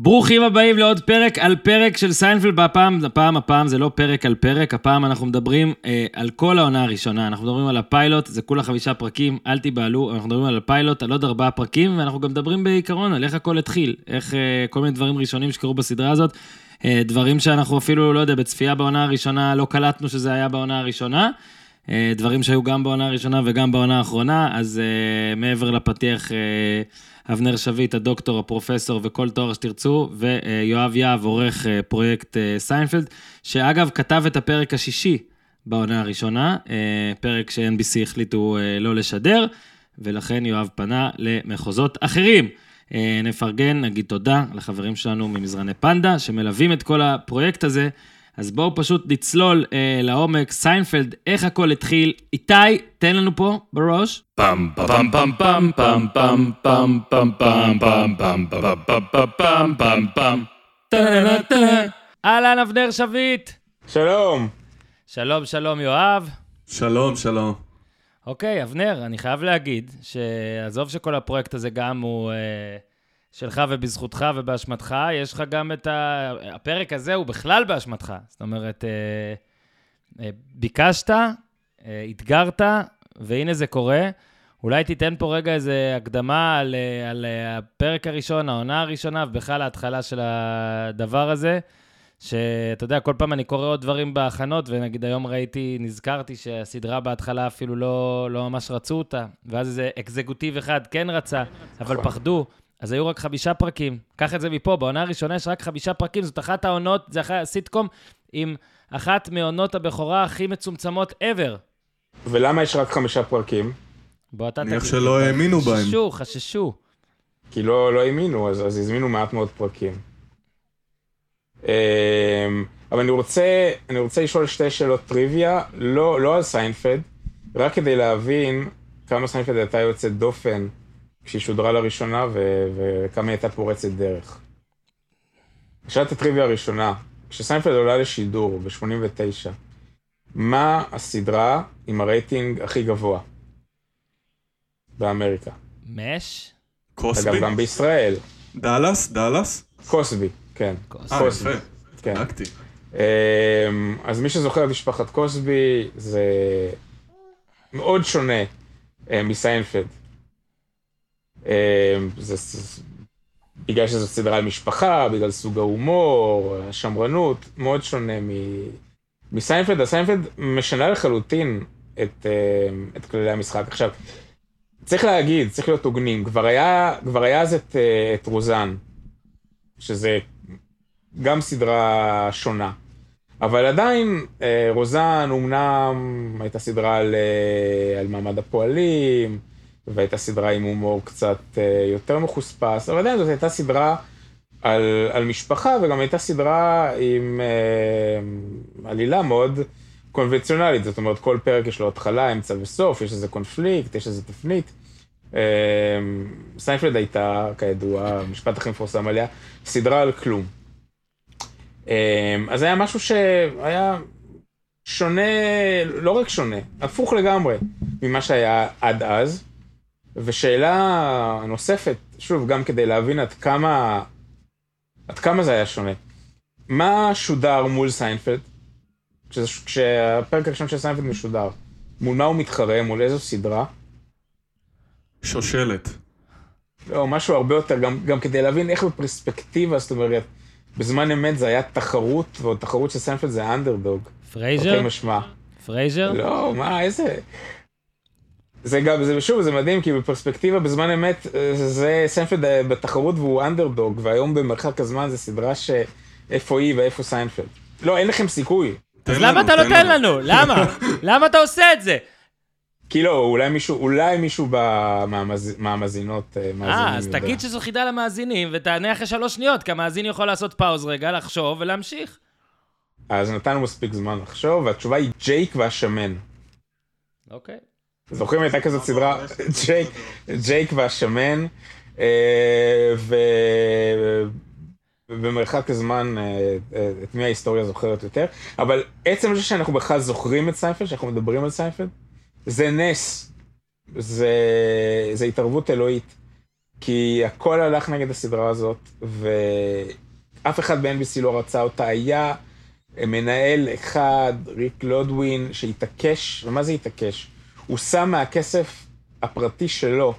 ברוכים הבאים לעוד פרק על פרק של סיינפלד, והפעם, הפעם, הפעם זה לא פרק על פרק, הפעם אנחנו מדברים אה, על כל העונה הראשונה, אנחנו מדברים על הפיילוט, זה כולה חמישה פרקים, אל תיבהלו, אנחנו מדברים על הפיילוט, על עוד ארבעה פרקים, ואנחנו גם מדברים בעיקרון על איך הכל התחיל, איך אה, כל מיני דברים ראשונים שקרו בסדרה הזאת, אה, דברים שאנחנו אפילו, לא יודע, בצפייה בעונה הראשונה לא קלטנו שזה היה בעונה הראשונה. אה, דברים שהיו גם בעונה הראשונה וגם בעונה האחרונה, אז אה, מעבר לפתיח, אה, אבנר שביט, הדוקטור, הפרופסור וכל תואר שתרצו, ויואב יהב, עורך אה, פרויקט אה, סיינפלד, שאגב, כתב את הפרק השישי בעונה הראשונה, אה, פרק ש-NBC החליטו לא לשדר, ולכן יואב פנה למחוזות אחרים. נפרגן, נגיד תודה לחברים שלנו ממזרני פנדה, שמלווים את כל הפרויקט הזה. אז בואו פשוט נצלול אה, לעומק, סיינפלד, איך הכל התחיל. איתי, תן לנו פה בראש. פעם פעם פעם פעם פעם פעם פעם פעם פעם פעם פעם פעם פעם פעם פעם פעם אהלן, אבנר שביט. שלום. שלום, שלום, יואב. שלום, שלום. אוקיי, אבנר, אני חייב להגיד שעזוב שכל הפרויקט הזה גם הוא אה, שלך ובזכותך ובאשמתך, יש לך גם את ה... הפרק הזה הוא בכלל באשמתך. זאת אומרת, אה, אה, ביקשת, אה, אתגרת, והנה זה קורה. אולי תיתן פה רגע איזה הקדמה על, אה, על אה, הפרק הראשון, העונה הראשונה, ובכלל ההתחלה של הדבר הזה. שאתה יודע, כל פעם אני קורא עוד דברים בהכנות, ונגיד היום ראיתי, נזכרתי שהסדרה בהתחלה אפילו לא, לא ממש רצו אותה, ואז איזה אקזקוטיב אחד כן רצה, אבל נכון. פחדו. אז היו רק חמישה פרקים. קח את זה מפה, בעונה הראשונה יש רק חמישה פרקים, זאת אחת העונות, זה אחת הסיטקום עם אחת מעונות הבכורה הכי מצומצמות ever. ולמה יש רק חמישה פרקים? בוא אתה נניח שלא האמינו בהם. חששו, חששו. כי לא, לא האמינו, אז, אז הזמינו מעט מאוד פרקים. אמ, אבל אני רוצה, אני רוצה לשאול שתי שאלות טריוויה, לא, לא על סיינפלד, רק כדי להבין כמה סיינפלד הייתה יוצאת דופן כשהיא שודרה לראשונה ו, וכמה היא הייתה פורצת דרך. שאלת הטריוויה הראשונה, כשסיינפלד עולה לשידור ב-89, מה הסדרה עם הרייטינג הכי גבוה באמריקה? מש? קוסבי? אגב, גם בישראל. דאלאס? דאלאס? קוסבי, כן. כוס. אה, קוסבי. יפה. כן. צדקתי. אמ, אז מי שזוכר את משפחת קוסבי, זה מאוד שונה אה, מסיינפלד. אמ, זה, זה, בגלל שזו סדרה על משפחה, בגלל סוג ההומור, השמרנות, מאוד שונה מ, מסיינפלד. אז סיינפלד משנה לחלוטין את, אמ, את כללי המשחק. עכשיו, צריך להגיד, צריך להיות הוגנים, כבר היה, כבר היה אז את, אה, את רוזאן, שזה גם סדרה שונה. אבל עדיין, אה, רוזאן אומנם הייתה סדרה על, אה, על מעמד הפועלים, והייתה סדרה עם הומור קצת אה, יותר מחוספס, אבל עדיין זאת הייתה סדרה על, על משפחה, וגם הייתה סדרה עם אה, עלילה מאוד קונבנציונלית. זאת אומרת, כל פרק יש לו התחלה, אמצע וסוף, יש איזה קונפליקט, יש איזה תפנית. אה, סיינפלד הייתה, כידוע, המשפט הכי מפורסם עליה, סדרה על כלום. אמ, אז היה משהו שהיה שונה, לא רק שונה, הפוך לגמרי ממה שהיה עד אז. ושאלה נוספת, שוב, גם כדי להבין עד כמה, עד כמה זה היה שונה. מה שודר מול סיינפלד? כשזה, כשהפרק הראשון של סיינפלד משודר, מול מה הוא מתחרה? מול איזו סדרה? שושלת. לא, משהו הרבה יותר, גם, גם כדי להבין איך בפרספקטיבה, זאת אומרת, בזמן אמת זה היה תחרות, ועוד תחרות של סיינפלד זה אנדרדוג. פרייזר? תרתי משמע. פרייזר? לא, מה, איזה... זה גם, זה שוב, זה מדהים, כי בפרספקטיבה בזמן אמת, אה, זה סיינפלד אה, בתחרות והוא אנדרדוג, והיום במרחק הזמן זה סדרה ש... איפה היא ואיפה סיינפלד. לא, אין לכם סיכוי. אז למה לנו, אתה תן נותן לנו? למה? למה אתה עושה את זה? כי לא, אולי מישהו, אולי מישהו ב- מהמאז- מהמאזינות, אה, מאזינים אה, אז יודע. תגיד שזו חידה למאזינים, ותענה אחרי שלוש שניות, כי המאזין יכול לעשות pause רגע, לחשוב ולהמשיך. אז נתנו מספיק זמן לחשוב, והתשובה היא ג'ייק והשמן. אוקיי. זוכרים הייתה כזאת סדרה, ג'ייק, ג'ייק והשמן, אה, ובמרחק הזמן, אה, אה, את מי ההיסטוריה זוכרת יותר, אבל עצם זה שאנחנו בכלל זוכרים את סיינפלד, שאנחנו מדברים על סיינפלד, זה נס, זה, זה התערבות אלוהית. כי הכל הלך נגד הסדרה הזאת, ואף אחד ב-NBC לא רצה אותה. היה מנהל אחד, ריק לודווין, שהתעקש, ומה זה התעקש? הוא שם מהכסף הפרטי שלו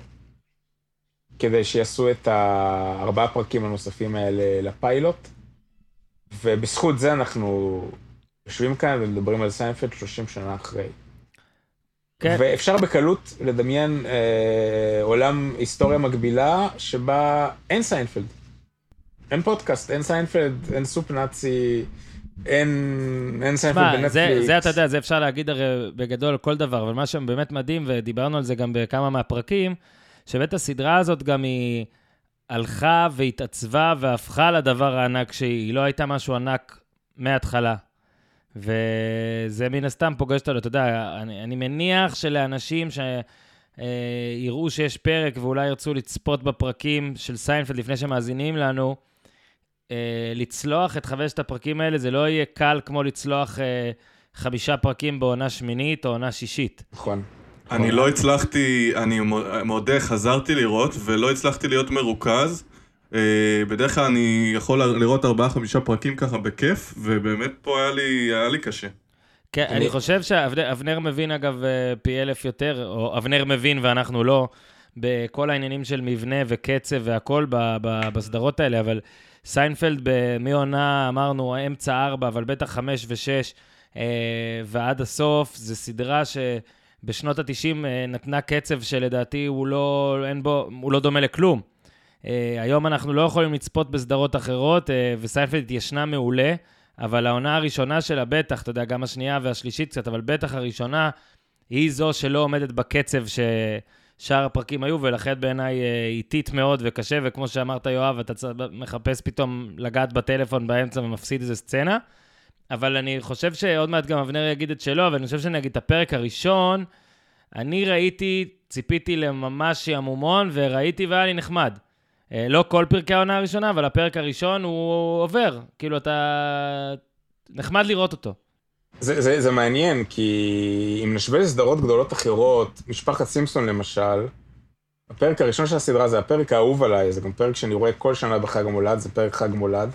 כדי שיעשו את הארבעה פרקים הנוספים האלה לפיילוט, ובזכות זה אנחנו יושבים כאן ומדברים על סיינפלד 30 שנה אחרי. כן. ואפשר בקלות לדמיין אה, עולם היסטוריה מקבילה שבה אין סיינפלד. אין פודקאסט, אין סיינפלד, אין Soup Nazi, אין, אין סיינפלד בנטפליקס. זה, זה אתה יודע, זה אפשר להגיד הרי בגדול כל דבר, אבל מה שבאמת מדהים, ודיברנו על זה גם בכמה מהפרקים, שבאמת הסדרה הזאת גם היא הלכה והתעצבה והפכה לדבר הענק שהיא. היא לא הייתה משהו ענק מההתחלה. וזה מן הסתם פוגש אותנו, אתה יודע, אני, אני מניח שלאנשים שיראו שיש פרק ואולי ירצו לצפות בפרקים של סיינפלד לפני שמאזינים לנו, אה, לצלוח את חמשת הפרקים האלה, זה לא יהיה קל כמו לצלוח אה, חמישה פרקים בעונה שמינית או עונה שישית. נכון. אני לא הצלחתי, אני מודה, חזרתי לראות, ולא הצלחתי להיות מרוכז. אה, בדרך כלל אני יכול לראות ארבעה, חמישה פרקים ככה בכיף, ובאמת פה היה לי, היה לי קשה. כן, אני- אני חושב שאבנר מבין, אגב, אה, פי אלף יותר, או אבנר מבין ואנחנו לא, בכל העניינים של מבנה וקצב והכל בסדרות האלה, אבל סיינפלד ב- מעונה, אמרנו, אמצע ארבע, אבל בטח חמש ושש, אה, ועד הסוף, זו סדרה שבשנות ה-90 נתנה קצב שלדעתי הוא לא, אין בו, הוא לא דומה לכלום. אה, היום אנחנו לא יכולים לצפות בסדרות אחרות, אה, וסיינפלד התיישנה מעולה, אבל העונה הראשונה שלה, בטח, אתה יודע, גם השנייה והשלישית קצת, אבל בטח הראשונה, היא זו שלא עומדת בקצב ששאר הפרקים היו, ולכן בעיניי אה, איטית מאוד וקשה, וכמו שאמרת, יואב, אתה מחפש פתאום לגעת בטלפון באמצע ומפסיד איזה סצנה. אבל אני חושב שעוד מעט גם אבנר יגיד את שלו, אבל אני חושב שאני אגיד את הפרק הראשון, אני ראיתי, ציפיתי לממש שעמומון, וראיתי והיה לי נחמד. אה, לא כל פרקי העונה הראשונה, אבל הפרק הראשון הוא עובר. כאילו, אתה... נחמד לראות אותו. זה, זה, זה מעניין, כי אם נשווה לסדרות גדולות אחרות, משפחת סימפסון למשל, הפרק הראשון של הסדרה זה הפרק האהוב עליי, זה גם פרק שאני רואה כל שנה בחג המולד, זה פרק חג מולד.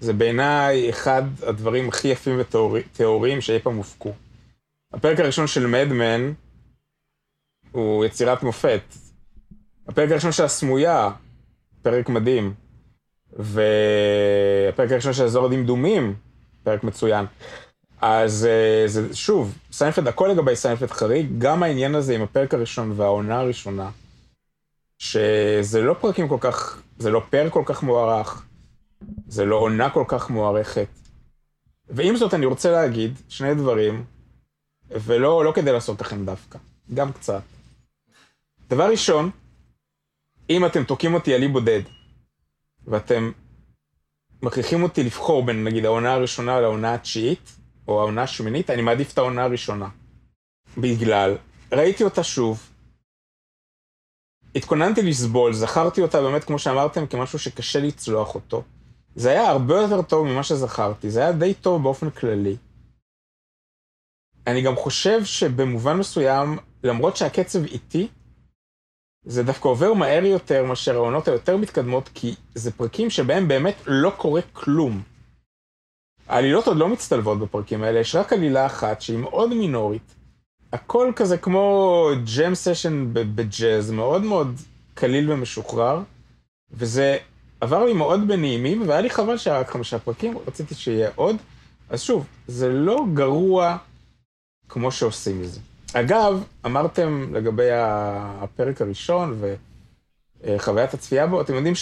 זה בעיניי אחד הדברים הכי יפים וטהורים שאי פעם הופקו. הפרק הראשון של מדמן הוא יצירת מופת. הפרק הראשון של הסמויה, פרק מדהים. והפרק הראשון של אזור הדמדומים, פרק מצוין. אז אה, זה, שוב, סיינפלד, הכל לגבי סיינפלד חריג, גם העניין הזה עם הפרק הראשון והעונה הראשונה, שזה לא פרקים כל כך, זה לא פרק כל כך מוערך, זה לא עונה כל כך מוערכת. ועם זאת, אני רוצה להגיד שני דברים, ולא לא כדי לעשות לכם דווקא, גם קצת. דבר ראשון, אם אתם תוקעים אותי על אי בודד, ואתם מכריחים אותי לבחור בין נגיד העונה הראשונה לעונה התשיעית, או העונה השמינית, אני מעדיף את העונה הראשונה. בגלל, ראיתי אותה שוב, התכוננתי לסבול, זכרתי אותה באמת, כמו שאמרתם, כמשהו שקשה לצלוח אותו. זה היה הרבה יותר טוב ממה שזכרתי, זה היה די טוב באופן כללי. אני גם חושב שבמובן מסוים, למרות שהקצב איטי, זה דווקא עובר מהר יותר מאשר העונות היותר מתקדמות, כי זה פרקים שבהם באמת לא קורה כלום. העלילות עוד לא מצטלבות בפרקים האלה, יש רק עלילה אחת שהיא מאוד מינורית. הכל כזה כמו ג'ם סשן בג'אז, מאוד מאוד קליל ומשוחרר, וזה עבר לי מאוד בנעימים, והיה לי חבל שהיה רק חמישה פרקים, רציתי שיהיה עוד. אז שוב, זה לא גרוע כמו שעושים מזה. אגב, אמרתם לגבי הפרק הראשון וחוויית הצפייה בו, אתם יודעים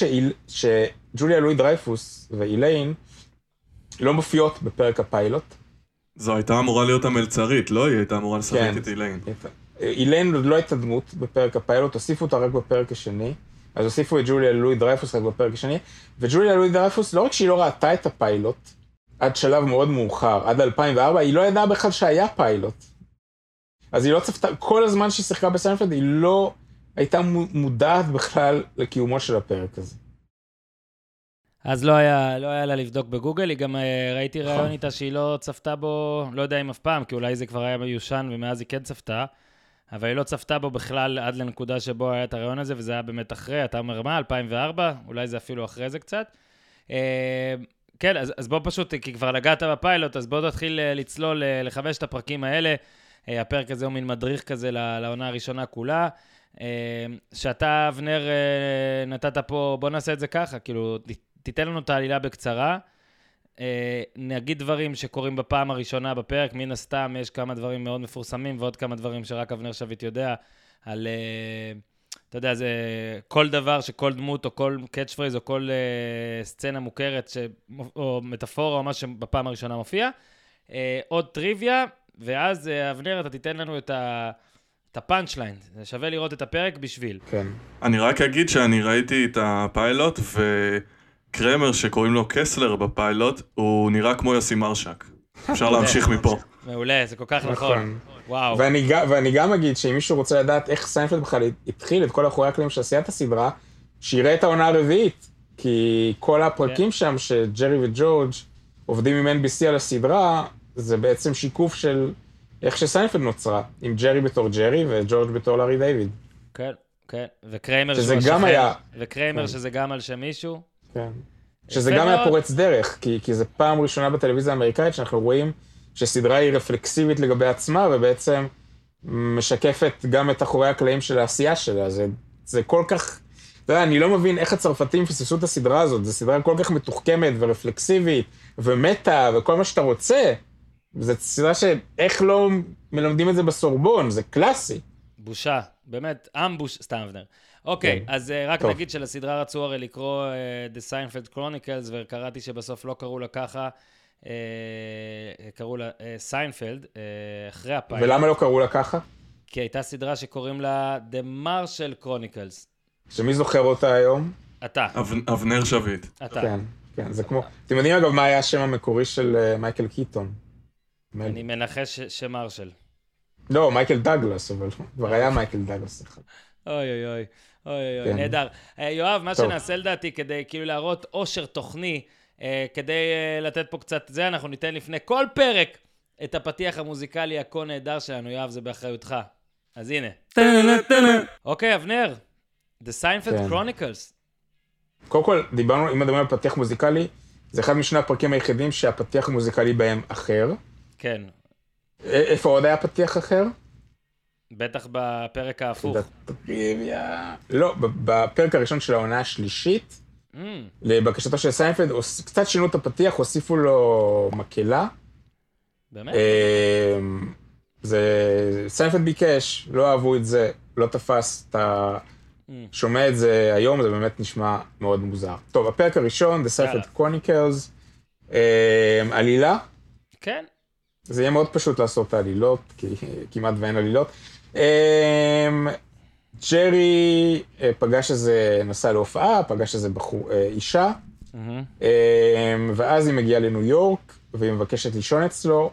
שג'וליה לואי דרייפוס ואיליין לא מופיעות בפרק הפיילוט. זו הייתה אמורה להיות המלצרית, לא? היא הייתה אמורה לשחק כן. את איליין. איליין עוד לא הייתה דמות בפרק הפיילוט, הוסיפו אותה רק בפרק השני. אז הוסיפו את ג'וליה לואי דרייפוס רק בפרק השני. וג'וליה לואי דרייפוס, לא רק שהיא לא ראתה את הפיילוט, עד שלב מאוד מאוחר, עד 2004, היא לא ידעה בכלל שהיה פיילוט. אז היא לא צפתה, כל הזמן שהיא שיחקה בסיינפלד, היא לא הייתה מודעת בכלל לקיומו של הפרק הזה. אז לא היה, לא היה לה לבדוק בגוגל, היא גם אה, ראיתי נכון. ראיון איתה שהיא לא צפתה בו, לא יודע אם אף פעם, כי אולי זה כבר היה מיושן ומאז היא כן צפתה, אבל היא לא צפתה בו בכלל עד לנקודה שבו היה את הראיון הזה, וזה היה באמת אחרי, אתה אומר מה, 2004? אולי זה אפילו אחרי זה קצת. אה, כן, אז, אז בוא פשוט, כי כבר נגעת בפיילוט, אז בוא תתחיל אה, לצלול לחמשת הפרקים האלה. הפרק הזה הוא מין מדריך כזה לעונה הראשונה כולה. שאתה, אבנר, נתת פה, בוא נעשה את זה ככה, כאילו, תיתן לנו את העלילה בקצרה. אה, נגיד דברים שקורים בפעם הראשונה בפרק, מן הסתם יש כמה דברים מאוד מפורסמים ועוד כמה דברים שרק אבנר שביט יודע על, אה, אתה יודע, זה כל דבר שכל דמות או כל catch phrase או כל אה, סצנה מוכרת ש, או מטאפורה או מה שבפעם הראשונה מופיע. עוד טריוויה, ואז אבנר, אתה תיתן לנו את ה... את ה punch line, זה שווה לראות את הפרק בשביל. כן. אני רק אגיד שאני ראיתי את הפיילוט, וקרמר שקוראים לו קסלר בפיילוט, הוא נראה כמו יוסי מרשק. אפשר להמשיך מפה. מעולה, זה כל כך נכון. נכון. וואו. ואני, ואני גם אגיד שאם מישהו רוצה לדעת איך סיינפלד בכלל התחיל את כל אחורי הקלעים של עשיית הסדרה, שיראה את העונה הרביעית. כי כל הפרקים כן. שם שג'רי וג'ורג' עובדים עם NBC על הסדרה, זה בעצם שיקוף של איך שסיינפלד נוצרה, עם ג'רי בתור ג'רי וג'ורג' בתור לארי דיוויד. כן, כן. וקרמר שזה גם היה- וקרמר כן. שזה גם על שם מישהו. כן. שזה גם היה מאוד. פורץ דרך, כי, כי זה פעם ראשונה בטלוויזיה האמריקאית שאנחנו רואים שסדרה היא רפלקסיבית לגבי עצמה, ובעצם משקפת גם את אחורי הקלעים של העשייה שלה. זה, זה כל כך... אתה יודע, אני לא מבין איך הצרפתים פספסו את הסדרה הזאת. זו סדרה כל כך מתוחכמת ורפלקסיבית, ומטה, וכל מה שאתה רוצה. זו סדרה שאיך לא מלמדים את זה בסורבון, זה קלאסי. בושה, באמת, אמבוש, סתם אבנר. אוקיי, כן. אז אה, רק טוב. נגיד שלסדרה רצו הרי לקרוא אה, The Seinfeld Chronicles, וקראתי שבסוף לא קראו לה ככה, אה, קראו לה סיינפלד, אה, אחרי הפיילוט. ולמה לא קראו לה ככה? כי הייתה סדרה שקוראים לה The Marshall Chronicles. שמי זוכר אותה היום? אתה, אב- אבנר שביט. אתה. כן, כן, זה כמו... אתם יודעים אגב מה היה השם המקורי של מייקל קיטון? אני מנחש שמרשל. לא, מייקל דגלס, אבל כבר היה מייקל דגלס אחד. אוי אוי אוי, אוי אוי כן. נהדר. אה, יואב, מה טוב. שנעשה לדעתי כדי כאילו להראות עושר תוכני, אה, כדי אה, לתת פה קצת זה, אנחנו ניתן לפני כל פרק את הפתיח המוזיקלי הכה נהדר שלנו, יואב, זה באחריותך. אז הנה. אוקיי, אבנר, The Seinfeld כן. Chronicles. קודם כל, דיברנו, אם מדברים על פתיח מוזיקלי, זה אחד משני הפרקים היחידים שהפתיח המוזיקלי בהם אחר. כן, איפה עוד היה פתיח אחר? בטח בפרק ההפוך. לא, בפרק הראשון של העונה השלישית, Mm, לבקשתו של סיינפלד, קצת שינו את הפתיח, הוסיפו לו מקהלה. באמת? אמ, זה... סיינפלד ביקש, לא אהבו את זה, לא תפס, אתה Mm. שומע את זה היום, זה באמת נשמע מאוד מוזר. טוב, הפרק הראשון, The Seinfeld Chronicles, אמ, עלילה, כן, זה יהיה מאוד פשוט לעשות את העלילות, כי כמעט ואין עלילות. אמ, ג'רי אה, פגש איזה, נסע להופעה, פגש איזה בחור, אה, אישה. אמ, ואז היא מגיעה לניו יורק, והיא מבקשת לישון אצלו,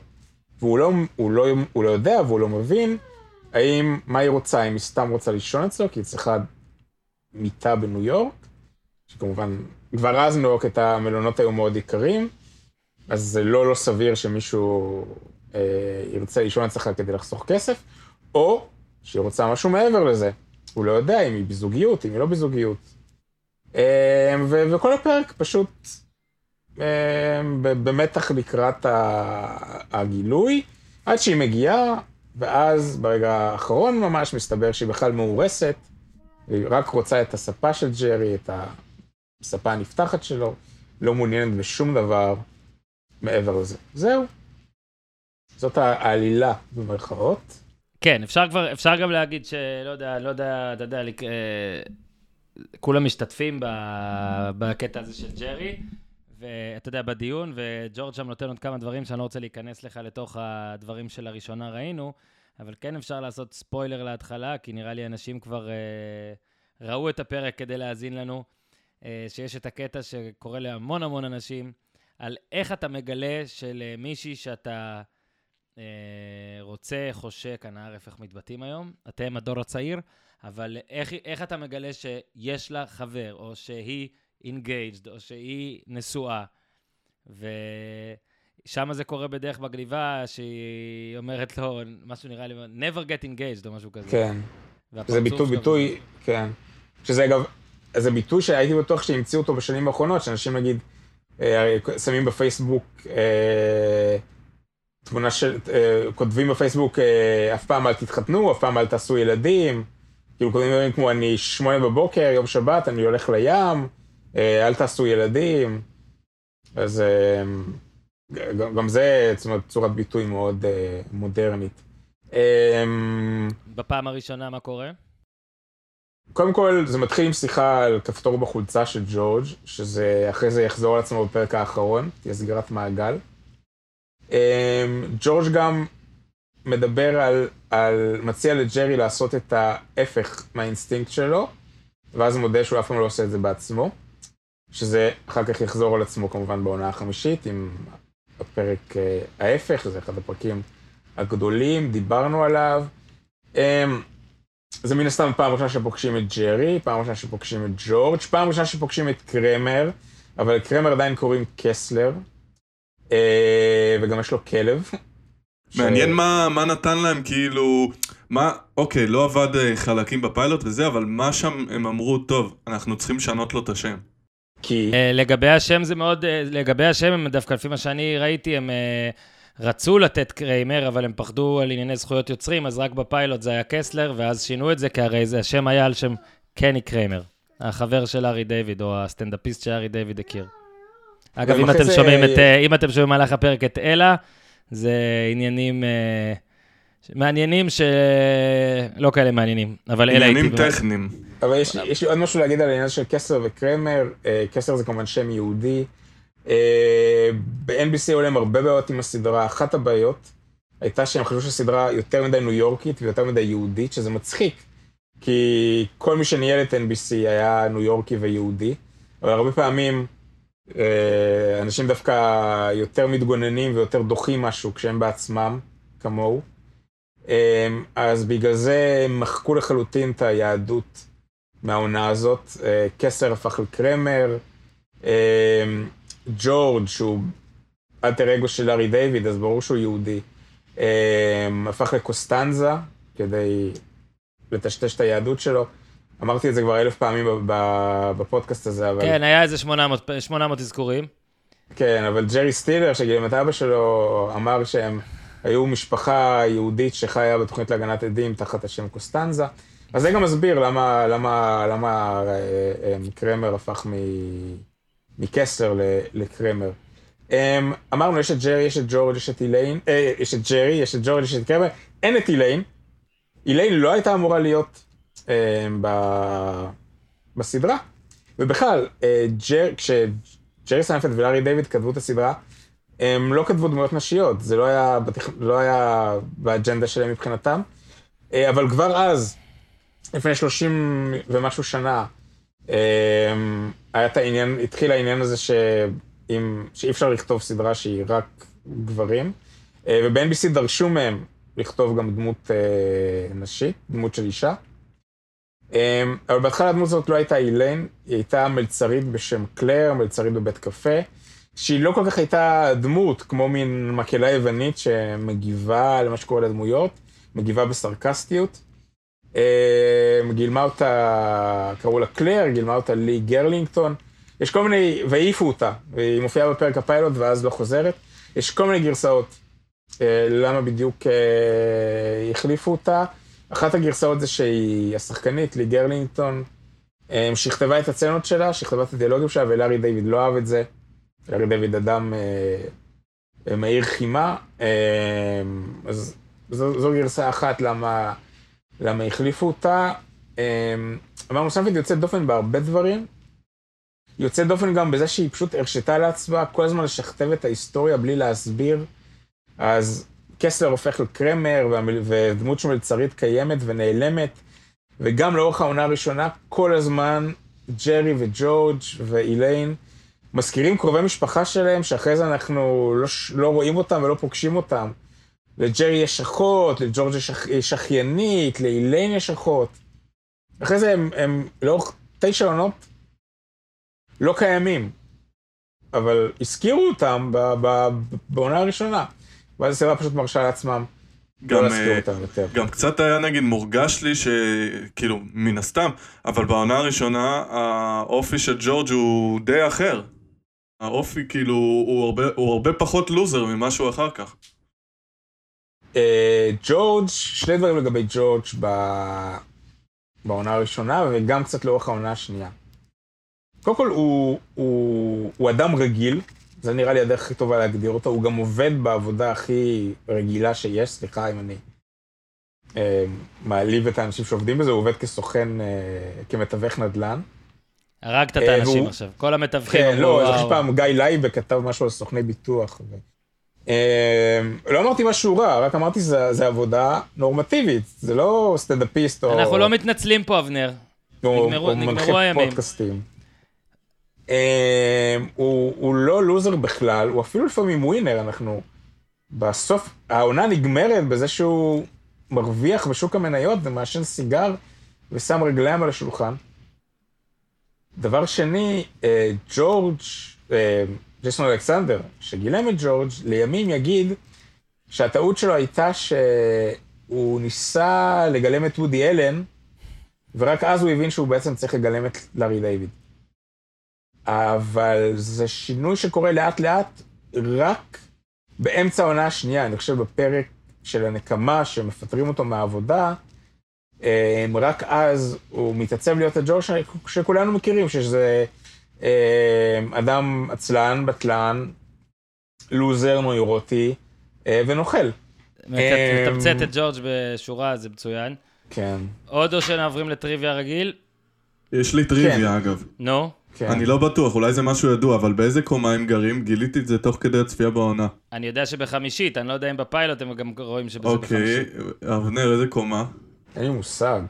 והוא לא, הוא לא, הוא לא יודע והוא לא מבין האם, מה היא רוצה, האם היא סתם רוצה לישון אצלו, כי היא צריכה מיטה בניו יורק, שכמובן, כבר אז ניו יורק את המלונות היו מאוד יקרים, אז זה לא לא סביר שמישהו אה, ירצה לישון אצלך כדי לחסוך כסף, או שהיא רוצה משהו מעבר לזה. הוא לא יודע אם היא בזוגיות, אם היא לא בזוגיות. אה, ו- וכל הפרק פשוט ב- במתח לקראת הגילוי, עד שהיא מגיעה, ואז ברגע האחרון ממש מסתבר שהיא בכלל מאורסת, היא רק רוצה את הספה של ג'רי, את הספה הנפתחת שלו, לא מעוניינת בשום דבר מעבר לזה. זהו. זאת העלילה במרכאות. כן, אפשר כבר, אפשר גם להגיד שלא יודע, לא יודע, אתה יודע, לק- אה, כולם משתתפים ב- בקטע הזה של ג'רי, ואתה יודע, בדיון, וג'ורג' שם נותן עוד כמה דברים שאני לא רוצה להיכנס לך לתוך הדברים שלראשונה ראינו, אבל כן אפשר לעשות ספוילר להתחלה, כי נראה לי אנשים כבר אה, ראו את הפרק כדי להאזין לנו, אה, שיש את הקטע שקורה להמון המון אנשים, על איך אתה מגלה שלמישהי שאתה... אה, רוצה, חושק, אני ערף איך מתבטאים היום, אתם הדור הצעיר, אבל איך, איך אתה מגלה שיש לה חבר, או שהיא engaged, או שהיא נשואה, שם זה קורה בדרך מגניבה, שהיא אומרת לו, משהו נראה לי, never get engaged או משהו כזה. כן. זה ביטוי, ביטוי, כן. שזה אגב, זה ביטוי שהייתי בטוח שהמציאו אותו בשנים האחרונות, שאנשים נגיד אה, שמים בפייסבוק אה, תמונה של, אה, כותבים בפייסבוק אה, אף פעם אל תתחתנו, אף פעם אל תעשו ילדים, כאילו כותבים דברים כמו אני שמונה בבוקר, יום שבת, אני הולך לים, אה, אל תעשו ילדים. אז גם, גם זה, זאת אומרת, צורת ביטוי מאוד מודרנית. בפעם הראשונה מה קורה? קודם כל, זה מתחיל עם שיחה על כפתור בחולצה של ג'ורג', שזה אחרי זה יחזור על עצמו בפרק האחרון, תהיה סגירת מעגל. אמ, ג'ורג' גם מדבר על, על, מציע לג'רי לעשות את ההפך מהאינסטינקט שלו, ואז מודה שהוא אף פעם לא עושה את זה בעצמו, שזה אחר כך יחזור על עצמו כמובן בעונה החמישית, עם הפרק אה, ההפך, שזה אחד הפרקים הגדולים, דיברנו עליו. אמ, זה מן הסתם פעם ראשונה שפוגשים את ג'רי, פעם ראשונה שפוגשים את ג'ורג', פעם ראשונה שפוגשים את קרמר, אבל קרמר עדיין קוראים קסלר, וגם יש לו כלב. מעניין ש- מה, מה נתן להם, כאילו, מה, אוקיי, לא עבד אה, חלקים בפיילוט וזה, אבל מה שם הם אמרו, טוב, אנחנו צריכים לשנות לו את השם. כי, אה, לגבי השם זה מאוד, אה, לגבי השם הם דווקא לפי מה שאני ראיתי, הם אה, רצו לתת קרמר, אבל הם פחדו על ענייני זכויות יוצרים, אז רק בפיילוט זה היה קסלר, ואז שינו את זה, כי הרי זה, השם היה על שם קני קרמר, החבר של לארי דיוויד, או הסטנדאפיסט שלארי דיוויד הכיר. אגב, אם אתם זה- שומעים את, אה, אם אתם שומעים במהלך הפרק את אלה, זה עניינים אה, מעניינים שלא כאלה מעניינים, אבל אלה הייתי... עניינים טכניים. אבל יש, יש לי עוד משהו להגיד על העניין של קסלר וקרמר, אה, קסלר זה כמובן שם יהודי. ב-NBC היו להם הרבה בעיות עם הסדרה, אחת הבעיות הייתה שהם חשבו שהסדרה יותר מדי ניו יורקית ויותר מדי יהודית, שזה מצחיק, כי כל מי שניהל את NBC היה ניו יורקי ויהודי, אבל הרבה פעמים אנשים דווקא יותר מתגוננים ויותר דוחים משהו כשהם בעצמם, כמוהו. אה, אז בגלל זה הם מחקו לחלוטין את היהדות מהעונה הזאת. אה, קסר הפך לקרמר, אה, ג'ורג' שהוא אלטר אגו של ארי דיוויד, אז ברור שהוא יהודי, אה, הפך לקוסטנזה כדי לטשטש את היהדות שלו. אמרתי את זה כבר אלף פעמים בפודקאסט הזה, אבל... כן, היה איזה 800 800 אזכורים. כן, אבל ג'רי סטילר, שגילים את אבא שלו, אמר שהם היו משפחה יהודית שחיה בתוכנית להגנת עדים תחת השם קוסטנזה. אז זה גם מסביר למה, למה, למה אה, אה, קרמר הפך מ, מקסלר לקרמר. אה, אמרנו, יש את ג'רי, יש את ג'ורג', יש את איליין, אה, יש את ג'רי, יש את ג'ורג', יש את קרמר, אין את איליין. איליין לא הייתה אמורה להיות אה, ב, בסדרה. ובכלל, אה, ג'ר, כשג'רי סיינפלד ולארי דיוויד כתבו את הסדרה, הם לא כתבו דמויות נשיות, זה לא היה, בתכ... לא היה באג'נדה שלהם מבחינתם, אה, אבל כבר אז, לפני 30 ומשהו שנה, אה, היה את העניין, התחיל העניין הזה שאם, שאי אפשר לכתוב סדרה שהיא רק גברים, אה, וב-NBC דרשו מהם לכתוב גם דמות נשית, דמות של אישה. אמ, אבל בהתחלה הדמות הזאת לא הייתה איליין, היא הייתה מלצרית בשם קלר, מלצרית בבית קפה, שהיא לא כל כך הייתה דמות, כמו מין מקהלה יוונית שמגיבה למה שקורה לדמויות, מגיבה בסרקסטיות. אמ, גילמה אותה, קראו לה קלר, גילמה אותה לי גרלינגטון. יש כל מיני, והעיפו אותה, היא מופיעה בפרק הפיילוט ואז לא חוזרת. יש כל מיני גרסאות אה, למה בדיוק אה, החליפו אותה. אחת הגרסאות זה שהיא השחקנית, לי גרלינגטון, אה, שכתבה את הסצנות שלה, שכתבה את הדיאלוגים שלה, ולארי דיוויד לא אהב את זה. לארי דיוויד אדם אה, אה, מהיר חימה, אה, אז זו, זו גרסה אחת למה, למה החליפו אותה. אה, אמרנו, סיינפלד יוצאת דופן בהרבה דברים. יוצאת דופן גם בזה שהיא פשוט הרשתה לעצמה כל הזמן לשכתב את ההיסטוריה בלי להסביר. אז קסלר הופך לקרמר, ודמות של מלצרית קיימת ונעלמת, וגם לאורך העונה הראשונה, כל הזמן ג'רי וג'ורג' ואיליין מזכירים קרובי משפחה שלהם, שאחרי זה אנחנו לא, לא רואים אותם ולא פוגשים אותם. לג'רי יש אחות, לג'ורג' יש אח- יש אחיינית, לאיליין יש אחות. אחרי זה הם, הם לאורך תשע עונות לא קיימים. אבל הזכירו אותם בעונה הראשונה. ואז הסדרה פשוט מרשה לעצמם גם, לא להזכיר אה. גם קצת היה נגיד מורגש לי שכאילו מן הסתם אבל בעונה הראשונה האופי של ג'ורג' הוא די אחר. האופי כאילו הוא הרבה, הוא הרבה פחות לוזר ממה שהוא אחר כך. אה, ג'ורג', שני דברים לגבי ג'ורג' ב- בעונה הראשונה וגם קצת לאורך העונה השנייה. קודם כל הוא, הוא, הוא אדם רגיל, זה נראה לי הדרך הכי טובה להגדיר אותו, הוא גם עובד בעבודה הכי רגילה שיש, סליחה אם אני אה, מעליב את האנשים שעובדים בזה, הוא עובד כסוכן, אה, כמתווך נדל"ן. הרגת את אה, האנשים והוא- עכשיו. כל המתווכים כן, לא, אני וואו. שפעם גיא לייבק כתב משהו על סוכני ביטוח. ו... אה, לא אמרתי משהו רע, רק אמרתי שזה עבודה נורמטיבית, זה לא סטנדאפיסט או... אנחנו לא מתנצלים פה, אבנר. נגמרו- הימים. אה, הוא הוא לא לוזר בכלל, הוא אפילו לפעמים ווינר, אנחנו... בסוף, העונה נגמרת בזה שהוא מרוויח בשוק המניות ומעשן סיגר ושם רגליים על השולחן. דבר שני, אה, ג'ורג', אה, ג'ייסון אלכסנדר, שגילם את ג'ורג', לימים יגיד שהטעות שלו הייתה שהוא ניסה לגלם את וודי אלן, ורק אז הוא הבין שהוא בעצם צריך לגלם את לארי דיוויד. אבל זה שינוי שקורה לאט לאט רק באמצע העונה השנייה, אני חושב בפרק של הנקמה שמפטרים אותו מהעבודה, אה, רק אז הוא מתעצב להיות הג'ורג' ש- שכולנו מכירים, שזה אה, אדם עצלן, בטלן, לוזר נוירוטי אה, ונוכל. מתמצת את ג'ורג' בשורה, זה מצוין. כן, עוד או שנעברים לטריוויה רגיל? יש לי טריוויה אגב. נו. כן. אני לא בטוח, אולי זה משהו ידוע, אבל באיזה קומה הם גרים? גיליתי את זה תוך כדי הצפייה בעונה. אני יודע שבחמישית, אני לא יודע אם בפיילוט הם גם רואים שבזה אוקיי, בחמישית. אבנר, איזה קומה? אין לי מושג.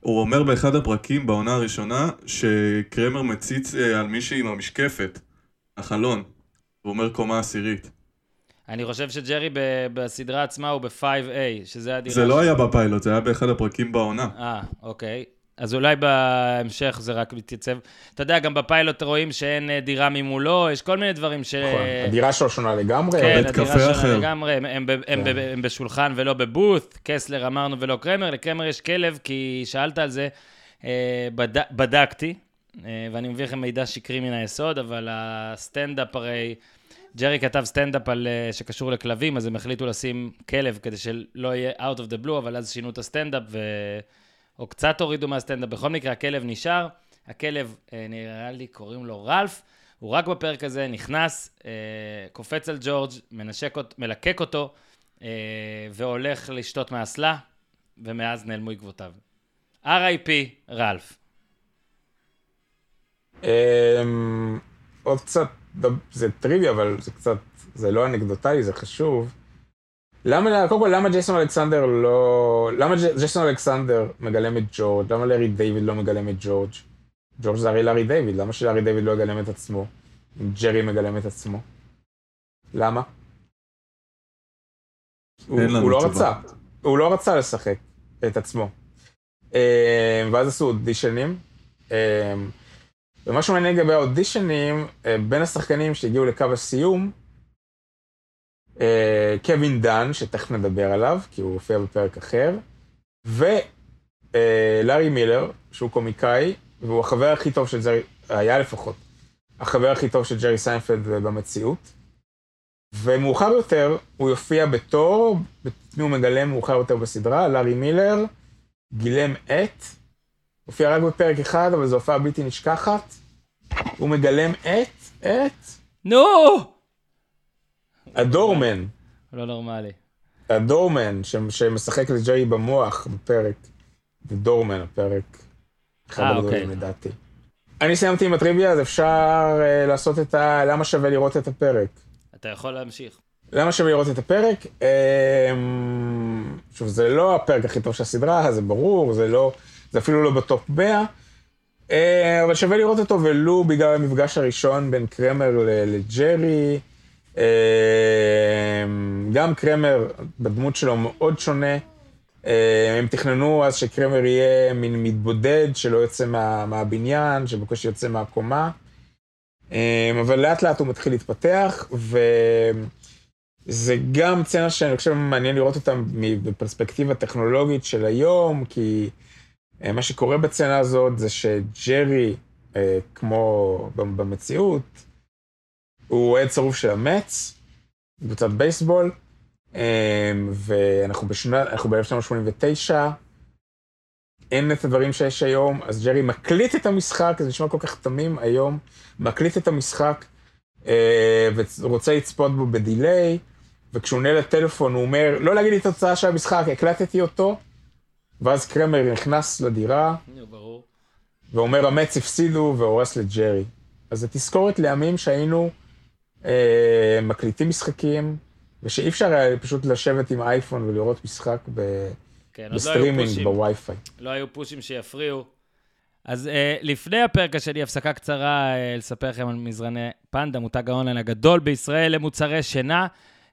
הוא אומר באחד הפרקים בעונה הראשונה שקרמר מציץ אה, על מישהי עם המשקפת, החלון. הוא אומר קומה עשירית. אני חושב שג'רי ב- בסדרה עצמה הוא ב-5A, שזה הדירה... זה לא ש- היה בפיילוט, זה היה באחד הפרקים בעונה. אה, אוקיי. אז אולי בהמשך זה רק מתייצב. אתה יודע, גם בפיילוט רואים שאין אה, דירה ממולו, יש כל מיני דברים ש... נכון. הדירה שלו שונה לגמרי. כן, הדירה שונה. לגמרי, הם, הם, ב- הם, ב- הם בשולחן ולא בבות', קסלר אמרנו ולא קרמר, לקרמר יש כלב, כי שאלת על זה, אה, בד, בדקתי, אה, ואני מביא לכם מידע שקרי מן היסוד, אבל הסטנדאפ הרי, ג'רי כתב סטנדאפ על, שקשור לכלבים, אז הם החליטו לשים כלב כדי שלא יהיה out of the blue, אבל אז שינו את הסטנדאפ, ו... או קצת הורידו מהסטנדאפ. בכל מקרה, הכלב נשאר, הכלב, אה, נראה לי, קוראים לו רלף, הוא רק בפרק הזה נכנס, אה, קופץ על ג'ורג', מנשק, מלקק אותו, אה, והולך לשתות מהאסלה, ומאז נעלמו עקבותיו. R.I.P. רלף. אמ, עוד קצת, זה טריוויה, אבל זה קצת, זה לא אנקדוטלי, זה חשוב. למה, קודם כל, למה ג'ייסון אלכסנדר לא... למה ג'ייסון אלכסנדר מגלם את ג'ורג'? למה לארי דיוויד לא מגלם את ג'ורג'? ג'ורג' זה הרי לארי דיוויד, למה שלארי דיוויד לא יגלם את עצמו? ג'רי מגלם את עצמו? למה? הוא, הוא לא. רצה, הוא לא רצה לשחק את עצמו. אה, ואז עשו אודישנים. אה, ומשהו מעניין לגבי האודישנים, אה, בין השחקנים שהגיעו לקו הסיום, קווין דאן, שתכף נדבר עליו, כי הוא הופיע בפרק אחר, ולארי מילר, שהוא קומיקאי, והוא החבר הכי טוב של ג'רי, היה לפחות, החבר הכי טוב של ג'רי סיינפלד במציאות. ומאוחר יותר, הוא יופיע בתור, מי הוא מגלם מאוחר יותר בסדרה, לארי מילר, גילם את, הופיע רק בפרק אחד, אבל זו הופעה בלתי נשכחת. הוא מגלם את, את, נו! הדורמן. לא נורמלי. הדורמן, שמשחק לג'רי במוח בפרק. דורמן הפרק. אחד אה, הגדולים אוקיי. לדעתי. אני סיימתי עם הטריוויה, אז אפשר uh, לעשות את ה... למה שווה לראות את הפרק. אתה יכול להמשיך. למה שווה לראות את הפרק? אמ, שוב, זה לא הפרק הכי טוב של הסדרה, זה ברור, זה לא, זה אפילו לא בטופ 100, אה, אבל שווה לראות אותו, ולו בגלל המפגש הראשון בין קרמר ל- לג'רי. אמ, גם קרמר בדמות שלו מאוד שונה. אה, הם תכננו אז שקרמר יהיה מין מתבודד שלא יוצא מה, מהבניין, שבקושי יוצא מהקומה. אמ, אבל לאט לאט הוא מתחיל להתפתח, וזה גם סצנה שאני חושב מעניין לראות אותה בפרספקטיבה טכנולוגית של היום, כי אה, מה שקורה בצנה הזאת זה שג'רי, אה, כמו במציאות, הוא אוהד צרוף של המץ, קבוצת בייסבול, אמ, ואנחנו ב-1989, אין את הדברים שיש היום, אז ג'רי מקליט את המשחק, זה נשמע כל כך תמים היום, מקליט את המשחק אה, ורוצה לצפות בו בדיליי, וכשהוא עונה לטלפון הוא אומר, לא להגיד לי תוצאה של המשחק, הקלטתי אותו, ואז קרמר נכנס לדירה, ואומר, המטס הפסידו והורס לג'רי. אז זה תזכורת לימים שהיינו אה, מקליטים משחקים, ושאי אפשר היה פשוט לשבת עם אייפון ולראות משחק ב... כן, לא בסטרימינג, לא ב-Wi-Fi. לא היו פושים שיפריעו. אז אה, לפני הפרק השני, הפסקה קצרה, אה, לספר לכם על מזרני פנדה, מותג האונליין הגדול בישראל למוצרי שינה.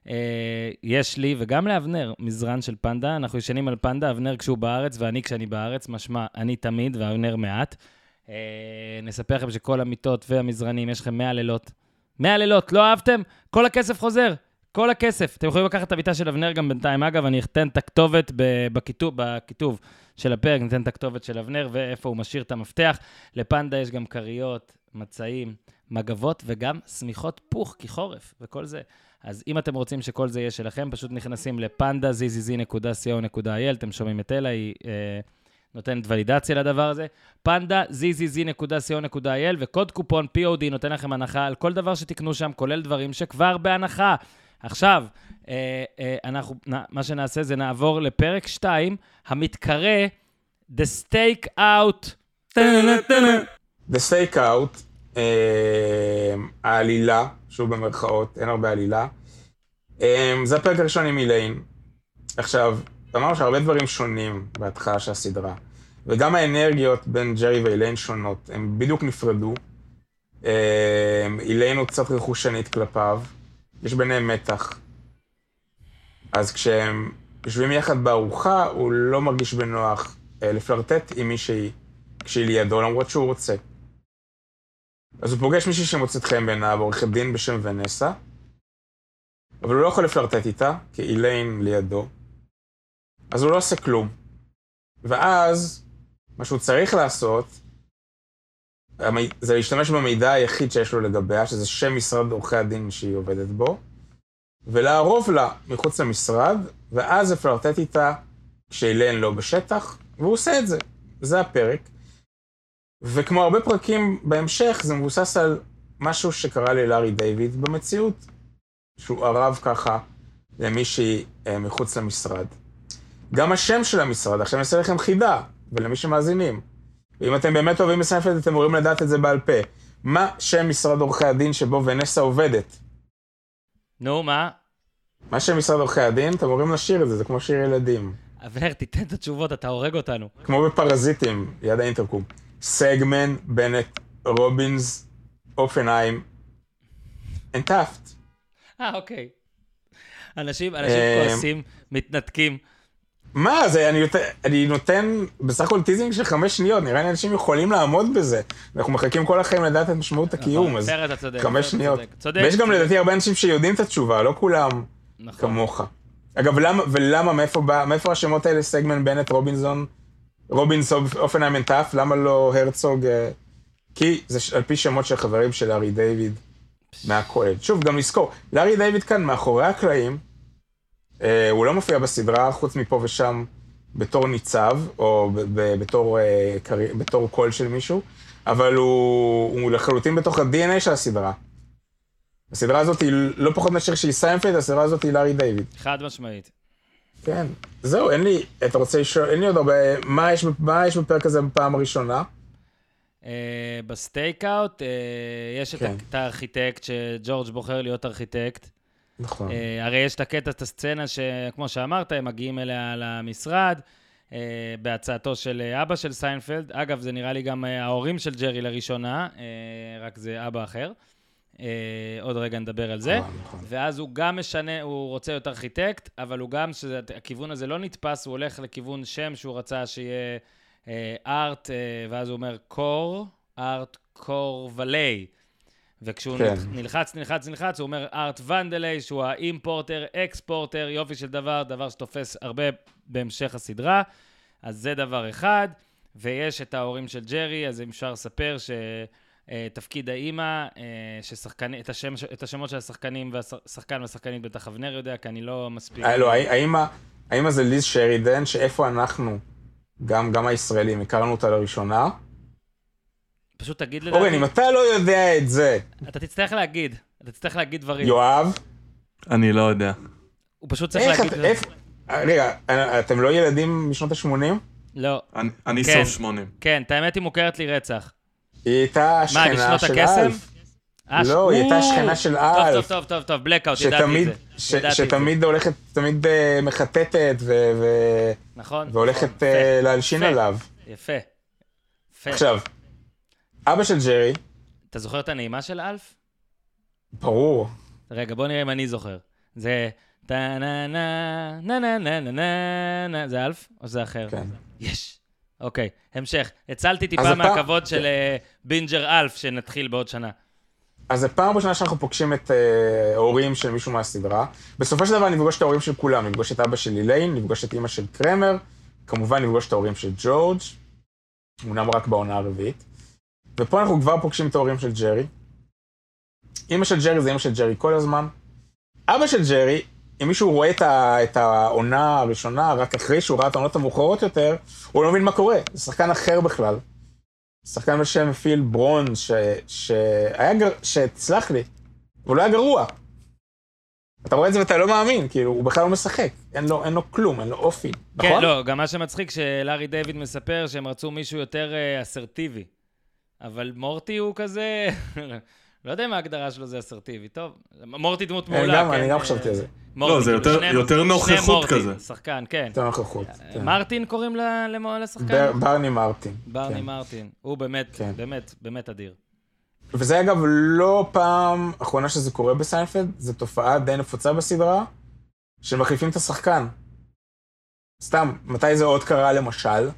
אה, יש לי, וגם לאבנר, מזרן של פנדה. אנחנו ישנים על פנדה, אבנר כשהוא בארץ ואני כשאני בארץ, משמע, אני תמיד ואבנר מעט. אה, נספר לכם שכל המיטות והמזרנים, יש לכם 100 לילות. 100 לילות, לא אהבתם? כל הכסף חוזר. כל הכסף. אתם יכולים לקחת את המיטה של אבנר גם בינתיים. אגב, אני אתן את הכתובת בכיתוב, בכיתוב של הפרק, ניתן את הכתובת של אבנר ואיפה הוא משאיר את המפתח. לפנדה יש גם כריות, מצעים, מגבות וגם שמיכות פוך, כי חורף וכל זה. אז אם אתם רוצים שכל זה יהיה שלכם, פשוט נכנסים לפנדה zzz.co.il, אתם שומעים את אלה, היא אה, נותנת ולידציה לדבר הזה. פנדה zzz.co.il, וקוד קופון POD נותן לכם הנחה על כל דבר שתקנו שם, כולל דברים שכבר בהנחה. עכשיו, אה, אה, אנחנו, מה שנעשה זה נעבור לפרק 2, המתקרא The Stake Out. The Stake Out, אה, העלילה, שוב במרכאות, אין הרבה עלילה. אה, זה הפרק הראשון עם איליין. עכשיו, אמרנו שהרבה דברים שונים בהתחלה של הסדרה, וגם האנרגיות בין ג'רי ואיליין שונות, הם בדיוק נפרדו. אה, איליין הוא קצת רכושנית כלפיו. יש ביניהם מתח. אז כשהם יושבים יחד בארוחה, הוא לא מרגיש בנוח אה, לפלרטט עם מישהי כשהיא לידו, למרות שהוא רוצה. אז הוא פוגש מישהי שמוצאת חן בעיניו, עורכת דין בשם ונסה, אבל הוא לא יכול לפלרטט איתה, כי איליין לידו, אז הוא לא עושה כלום. ואז, מה שהוא צריך לעשות, זה להשתמש במידע היחיד שיש לו לגביה, שזה שם משרד עורכי הדין שהיא עובדת בו, ולערוב לה מחוץ למשרד, ואז לפלרטט איתה כשאילן לא בשטח, והוא עושה את זה. זה הפרק. וכמו הרבה פרקים בהמשך, זה מבוסס על משהו שקרה ללארי דיוויד במציאות, שהוא ערב ככה למישהי אה, מחוץ למשרד. גם השם של המשרד, עכשיו אני אעשה לכם חידה, ולמי שמאזינים. ואם אתם באמת אוהבים בסיינפלד, אתם אמורים לדעת את זה בעל פה. מה שם משרד עורכי הדין שבו ונסה עובדת? נו, מה? מה שם משרד עורכי הדין, אתם אמורים לשיר את זה, זה כמו שיר ילדים. אבנר, תיתן את התשובות, אתה הורג אותנו. כמו בפרזיטים, ליד האינטרקום. סגמן, בנט, רובינס, אופנהיים and טאפט. אה, אוקיי. אנשים, אנשים אה, כועסים, מתנתקים. מה זה, אני, נות... אני נותן בסך הכל teasing של חמש שניות, נראה לי אנשים יכולים לעמוד בזה. אנחנו מחכים כל החיים לדעת את משמעות נכון, הקיום, אז חמש שניות. ויש גם לדעתי הרבה אנשים שיודעים את התשובה, לא כולם נכון. כמוך. אגב, למה, ולמה, מאיפה, בא, מאיפה השמות האלה, סגמן, בנט, רובינזון, רובינסון, אופנהיים טאף, למה לא הרצוג? אה, כי זה על פי שמות של חברים של לארי דיוויד מהקולג'. שוב, גם לזכור, לארי דיוויד כאן מאחורי הקלעים, אה, הוא לא מופיע בסדרה, חוץ מפה ושם בתור ניצב, או בתור, אה, בתור קול של מישהו, אבל הוא, הוא לחלוטין בתוך ה-DNA של הסדרה. הסדרה הזאת היא לא פחות מאשר שהיא סיינפלד, הסדרה הזאת היא לארי דיוויד. חד משמעית. כן. זהו, אין לי, אתה רוצה לשאול, אין לי עוד הרבה, מה יש, מה יש בפרק הזה בפעם הראשונה? Uh, ב-Stakeout uh, יש כן. את הארכיטקט, שג'ורג' בוחר להיות ארכיטקט. נכון. Uh, הרי יש את הקטע, את הסצנה שכמו שאמרת, הם מגיעים אליה למשרד, uh, בהצעתו של אבא של סיינפלד. אגב, זה נראה לי גם ההורים של ג'רי לראשונה, uh, רק זה אבא אחר. Uh, עוד רגע נדבר על זה. נכון. ואז הוא גם משנה, הוא רוצה להיות ארכיטקט, אבל הוא גם, שהכיוון הזה לא נתפס, הוא הולך לכיוון שם שהוא רצה שיהיה ארט, uh, uh, ואז הוא אומר קור, ארט קור ולי. וכשהוא כן. נל- נלחץ, נלחץ, נלחץ, הוא אומר ארט ונדלי, שהוא האימפורטר, אקספורטר, יופי של דבר, דבר שתופס הרבה בהמשך הסדרה. אז זה דבר אחד. ויש את ההורים של ג'רי, אז אם אפשר לספר שתפקיד האימא, אה, ששחקני, את, השם, את השמות של השחקנים, והשחקן והשחקנית בטח אבנר יודע, כי אני לא מספיק... לא, האמא, האמא זה ליז שרידן, שאיפה אנחנו, גם, גם הישראלים, הכרנו אותה לראשונה. פשוט תגיד אורן, לדעתי, אם אתה לא יודע את זה, אתה תצטרך להגיד, אתה תצטרך להגיד דברים. יואב, אני לא יודע. הוא פשוט צריך איך להגיד... איפה... רגע, אתם לא ילדים משנות ה-80? לא. אני- אני כן. סוף 80. כן, את האמת היא מוכרת לי רצח. היא הייתה בשנות של הקסם? אלף. אה, לא, היא הייתה! שכנה של טוב, טוב, אלף. טוב, טוב, טוב, בלקאוט, ידעתי את זה. שתמיד הולכת, תמיד אה, מחטטת נכון? והולכת נכון, אה, להלשין יפה. עליו. יפה. יפה. עכשיו, אבא של ג'רי, אתה זוכר את הנעימה של אלף? ברור, רגע, בוא נראה אם אני זוכר. זה טה נה נה נה נה נה נה נה נה זה אלף או זה אחר? כן. יש. אוקיי, המשך. הצלתי טיפה מהכבוד של אה, בינג'ר אלף שנתחיל בעוד שנה. אז זו פעם ראשונה שאנחנו פוגשים את אה, ההורים של מישהו מהסדרה. בסופו של דבר נפגוש את ההורים של כולם, נפגוש את אבא של איליין, נפגוש את אימא של קרמר, כמובן נפגוש את ההורים של ג'ורג', אמנם רק בעונה הרביעית. ופה אנחנו כבר פוגשים את ההורים של ג'רי. אימא של ג'רי זה אימא של ג'רי כל הזמן. אבא של ג'רי, אם מישהו רואה את, ה, את העונה הראשונה רק אחרי שהוא ראה את העונות המאוחרות יותר, הוא לא מבין מה קורה, זה שחקן אחר בכלל. שחקן בשם פיל ברון, ש, שהיה, גר- שתסלח לי, הוא לא היה גרוע. אתה רואה את זה ואתה לא מאמין, כאילו, הוא בכלל לא משחק, אין לו, אין לו כלום, אין לו אופי, כן, נכון? לא, גם מה שמצחיק שלארי דיוויד מספר שהם רצו מישהו יותר אה, אסרטיבי. אבל מורטי הוא כזה... לא יודע אם ההגדרה שלו זה אסרטיבי, טוב. מורטי דמות אה, מעולה, גם, כן. אני גם אה, חשבתי על זה. לא, זה כאילו, יותר- שני- יותר שני נוכחות כזה. שחקן, כן. יותר נוכחות. כן. מרטין קוראים לשחקן? בר- ברני מרטין. ברני כן. מרטין. הוא באמת, כן. באמת, באמת אדיר. וזה אגב לא פעם אחרונה שזה קורה בסיינפלד, זו תופעה די נפוצה בסדרה, שמחליפים את השחקן. סתם, מתי זה עוד קרה למשל?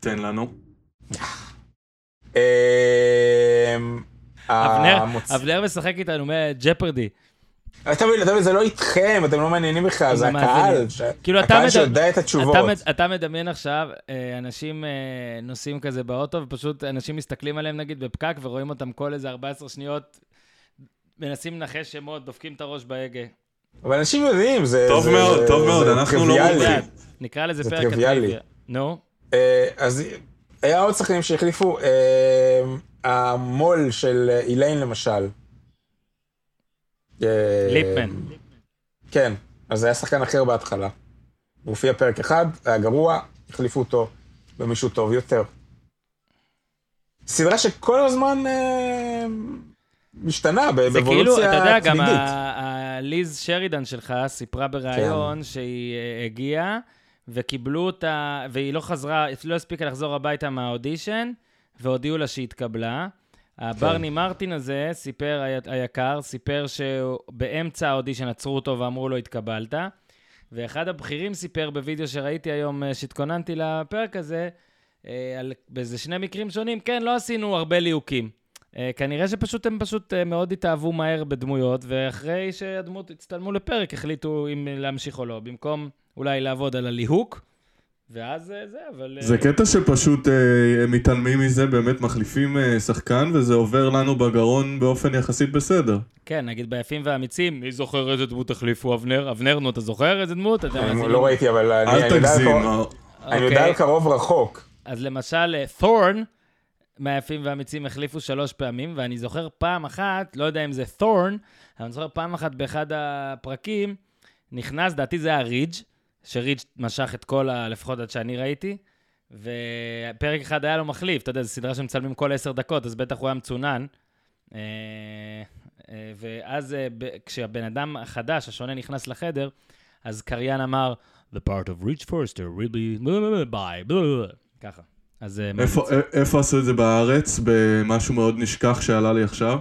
תן לנו. אמ, אבנר, משחק איתנו מג'פרדי. אתה מבין, אתה מבין, זה לא איתכם, אתם לא מעניינים בכלל, זה. הקהל, כאילו, אתה הקהל שיודע את התשובות. אתה, מד- אתה מדמיין עכשיו, אה, אנשים אה, נוסעים כזה באוטו, ופשוט אנשים מסתכלים עליהם נגיד בפקק, ורואים אותם כל איזה 14 שניות, מנסים לנחש שמות, דופקים את הראש בהגה. אבל אנשים יודעים, זה... טוב מאוד, טוב מאוד, אנחנו לא. מומחים. נקרא לזה זה פרק. הטריוויה. נו, אה, אז היה עוד שחקנים שהחליפו, אה, המו"ל של איליין למשל. אה, ליפמן. כן, אז זה היה שחקן אחר בהתחלה. הוא הופיע פרק אחד, היה גרוע, החליפו אותו במישהו טוב יותר. סדרה שכל הזמן אה, משתנה, ב- זה כאילו, באבולוציה אתה יודע, גם תמידית. ליז שרידן שלך סיפרה בריאיון שהיא אה, הגיעה, וקיבלו אותה, והיא לא חזרה, לא הספיקה לחזור הביתה מהאודישן, והודיעו לה שהיא התקבלה. הברני מרטין הזה, סיפר, הי- היקר, סיפר שבאמצע האודישן עצרו אותו ואמרו לו, התקבלת. ואחד הבכירים סיפר בווידאו שראיתי היום, אה, שהתכוננתי לפרק הזה, אה, על, באיזה שני מקרים שונים, כן, לא עשינו הרבה ליהוקים. אה, כנראה שפשוט הם פשוט מאוד התאהבו מהר בדמויות, ואחרי שהדמות הצטלמו לפרק, החליטו אם להמשיך או לא, במקום אולי לעבוד על הליהוק, ואז אה, זה, אבל... אה, זה קטע שפשוט אה, הם מתעלמים מזה, באמת מחליפים אה, שחקן, וזה עובר לנו בגרון באופן יחסית בסדר. כן, נגיד ביפים והאמיצים, מי זוכר איזה דמות החליפו אבנר? אבנר, נו, אתה זוכר איזה דמות? מאזינים? לא ראיתי, אבל אני אל אני יודע על תגזים. קרוב- אה, אני יודע אוקיי. על קרוב רחוק. אז למשל, אה, תורן, מהיפים והאמיצים החליפו שלוש פעמים, ואני זוכר פעם אחת, לא יודע אם זה תורן, אבל אני זוכר פעם אחת באחד הפרקים, נכנס, דעתי זה היה רידג', שרידג' משך את כל ה... לפחות עד שאני ראיתי, ופרק אחד היה לו מחליף, אתה יודע, זו סדרה שמצלמים כל עשר דקות, אז בטח הוא היה מצונן. אה, אה, ואז אה, כשהבן אדם החדש, השונה, נכנס לחדר, אז קריין אמר, The part of Rich Forster will be by, ככה. אז... איפה עשו את זה בארץ? במשהו מאוד נשכח שעלה לי עכשיו?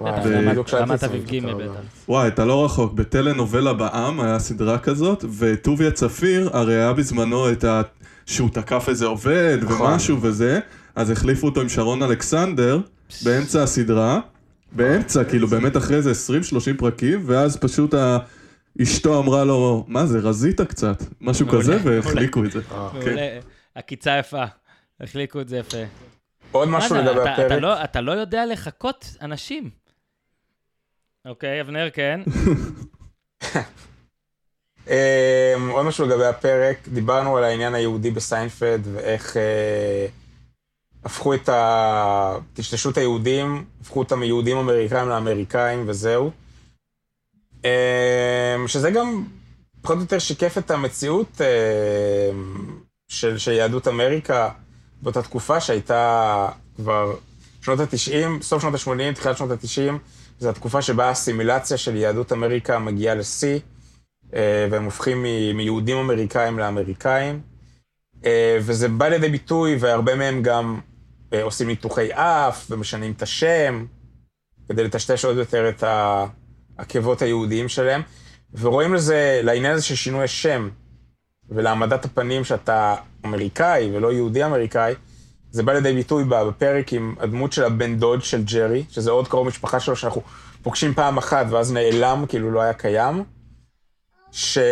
רמת- אביב ג'. בטח. וואי, אתה לא רחוק. בטלנובלה בעם היה סדרה כזאת, וטוביה צפיר, הרי היה בזמנו את ה... שהוא תקף איזה עובד נכון. ומשהו וזה, אז החליפו אותו עם שרון אלכסנדר, באמצע הסדרה, באמצע, כאילו באמת אחרי זה 20-30 פרקים, ואז פשוט ה... אשתו אמרה לו, מה זה, רזית קצת, משהו מעולה, כזה. והחליקו את זה. אה. כן. מעולה. עקיצה יפה. החליקו את זה יפה. עוד משהו לגבי הפרק. לא- אתה לא יודע לחקות אנשים. אוקיי, אבנר, כן. אמ, עוד משהו לגבי הפרק, דיברנו על העניין היהודי בסיינפלד ואיך אה, הפכו את ה... טשטשו את היהודים, הפכו אותם מיהודים אמריקאים לאמריקאים וזהו. אמ, שזה גם פחות או יותר שיקף את המציאות אמ, של, של יהדות אמריקה באותה תקופה שהייתה כבר שנות ה-90, סוף שנות ה-80, תחילת שנות ה-90, זו התקופה שבה האסימילציה של יהדות אמריקה מגיעה לשיא. אה, והם הופכים מיהודים אמריקאים לאמריקאים. אה, וזה בא לידי ביטוי, והרבה מהם גם אה, עושים ניתוחי אף ומשנים את השם, כדי לטשטש עוד יותר את העקבות היהודיים שלהם. ורואים לזה, לעניין הזה של שינוי השם, ולהעמדת הפנים שאתה אמריקאי ולא יהודי אמריקאי, זה בא לידי ביטוי בפרק עם הדמות של הבן דוד של ג'רי, שזה עוד קרוב משפחה שלו שאנחנו פוגשים פעם אחת ואז נעלם, כאילו לא היה קיים. שג'רי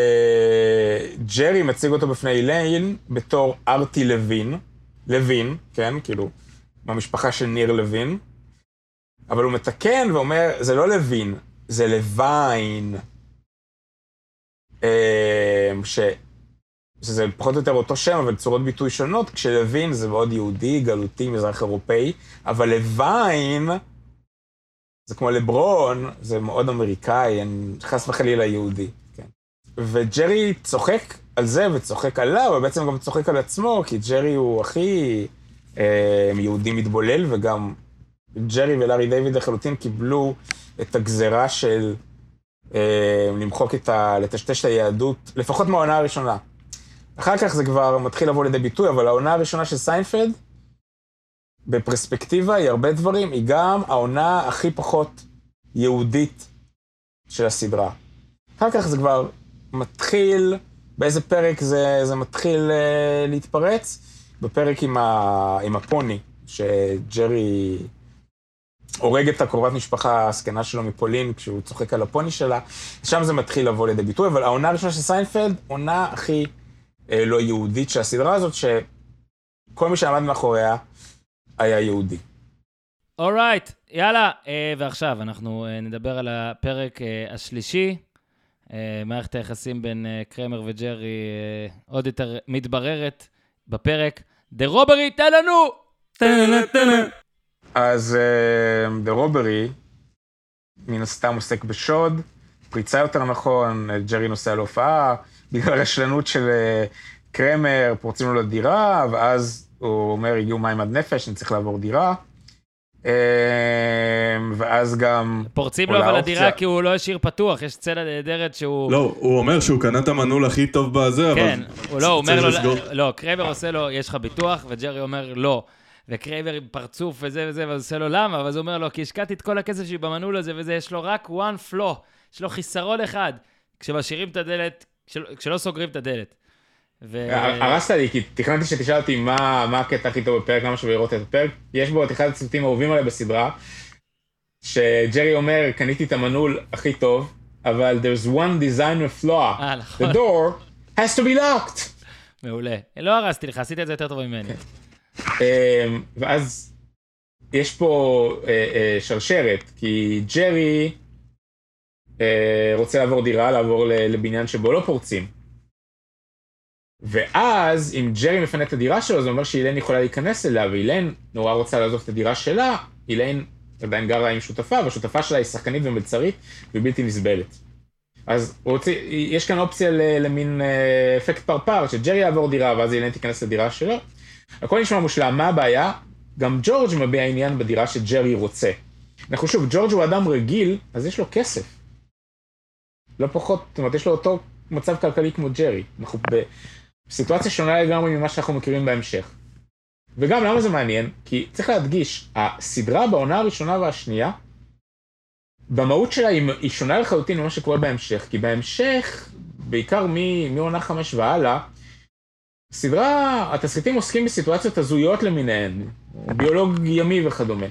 מציג אותו בפני איליין בתור ארטי לוין, לוין, כן, כאילו, מהמשפחה של ניר לוין, אבל הוא מתקן ואומר, זה לא לוין, זה לוין. אמ. שזה פחות או יותר אותו שם, אבל צורות ביטוי שונות, כשלוין זה מאוד יהודי, גלותי, מזרח אירופאי, אבל לוין זה כמו לברון, זה מאוד אמריקאי, חס וחלילה יהודי. כן. וג'רי צוחק על זה וצוחק עליו, אבל בעצם גם צוחק על עצמו, כי ג'רי הוא הכי אה, יהודי מתבולל, וגם ג'רי ולארי דיוויד לחלוטין קיבלו את הגזרה של אה, למחוק את ה... לטשטש את היהדות, לפחות מהעונה הראשונה. אחר כך זה כבר מתחיל לבוא לידי ביטוי, אבל העונה הראשונה של סיינפלד, בפרספקטיבה היא הרבה דברים, היא גם העונה הכי פחות יהודית של הסדרה. אחר כך זה כבר מתחיל, באיזה פרק זה, זה מתחיל uh, להתפרץ? בפרק עם, ה, עם הפוני, שג'רי הורג את הקרובת משפחה הזקנה שלו מפולין כשהוא צוחק על הפוני שלה, שם זה מתחיל לבוא לידי ביטוי, אבל העונה הראשונה של סיינפלד, עונה הכי לא יהודית של הסדרה הזאת, שכל מי שעמד מאחוריה היה יהודי. alright, יאללה. אה, ועכשיו אנחנו אה, נדבר על הפרק אה, השלישי. אה, מערכת היחסים בין אה, קרמר וג'רי אה, עוד יותר מתבררת בפרק. דה רוברי, תן לנו! אז דה רוברי, מן הסתם עוסק בשוד, פריצה יותר נכון, ג'רי נוסע להופעה, בגלל רשלנות של אה, קרמר, פורצים לו לדירה, ואז הוא אומר, הגיעו מים עד נפש, אני צריך לעבור דירה. אה, ואז גם... פורצים לו אבל. לדירה כי הוא לא השאיר פתוח, יש סצנה נהדרת שהוא... לא, הוא אומר שהוא קנה את המנעול הכי טוב בזה, אבל... כן, הוא לא, הוא אומר לו. לא, קרמר עושה לו, יש לך ביטוח, וג'רי אומר, לא. וקרמר עם פרצוף וזה וזה, ואז עושה לו למה? ואז הוא אומר לו, כי השקעתי את כל הכסף שלי במנעול הזה וזה, יש לו רק one flaw, יש לו חיסרון אחד, כשמשאירים את הדלת, כשלא, סוגרים את הדלת. ו... הרסת לי, כי תכננתי שתשאל אותי מה, מה הקטע הכי טוב בפרק, למה שווה לראות את הפרק. יש בו את אחד הציטוטים האהובים עליי בסדרה, שג'רי אומר, קניתי את המנעול הכי טוב, אבל there's one designer flaw. אה, נכון. The door has to be locked. מעולה. לא הרסתי לך, עשית את זה יותר טוב ממני. אמ, ואז יש פה אה, אה, שרשרת, כי ג'רי רוצה לעבור דירה, לעבור לבניין שבו לא פורצים. ואז אם ג'רי מפנה את הדירה שלו, זה אומר שאילן יכולה להיכנס אליה, ואילן נורא רוצה לעזוב את הדירה שלה, אילן עדיין גרה עם שותפה, והשותפה שלה היא שחקנית ומלצרית ובלתי נסבלת. אז רוצה, יש כאן אופציה למין אה, אפקט פרפר, שג'רי יעבור דירה ואז אילן תיכנס לדירה שלו. הכל נשמע מושלם, מה הבעיה? גם ג'ורג' מביע עניין בדירה שג'רי רוצה. אנחנו שוב, ג'ורג' הוא אדם רגיל, אז יש לו כסף. לא פחות, זאת אומרת, יש לו אותו מצב כלכלי כמו ג'רי. אנחנו בסיטואציה שונה לגמרי ממה שאנחנו מכירים בהמשך. וגם למה זה מעניין? כי צריך להדגיש, הסדרה בעונה הראשונה והשנייה, במהות שלה היא, שונה לחלוטין ממה שקורה בהמשך, כי בהמשך, בעיקר מעונה חמש והלאה, סדרה, התסריטים עוסקים בסיטואציות הזויות למיניהן, ביולוג ימי וכדומה.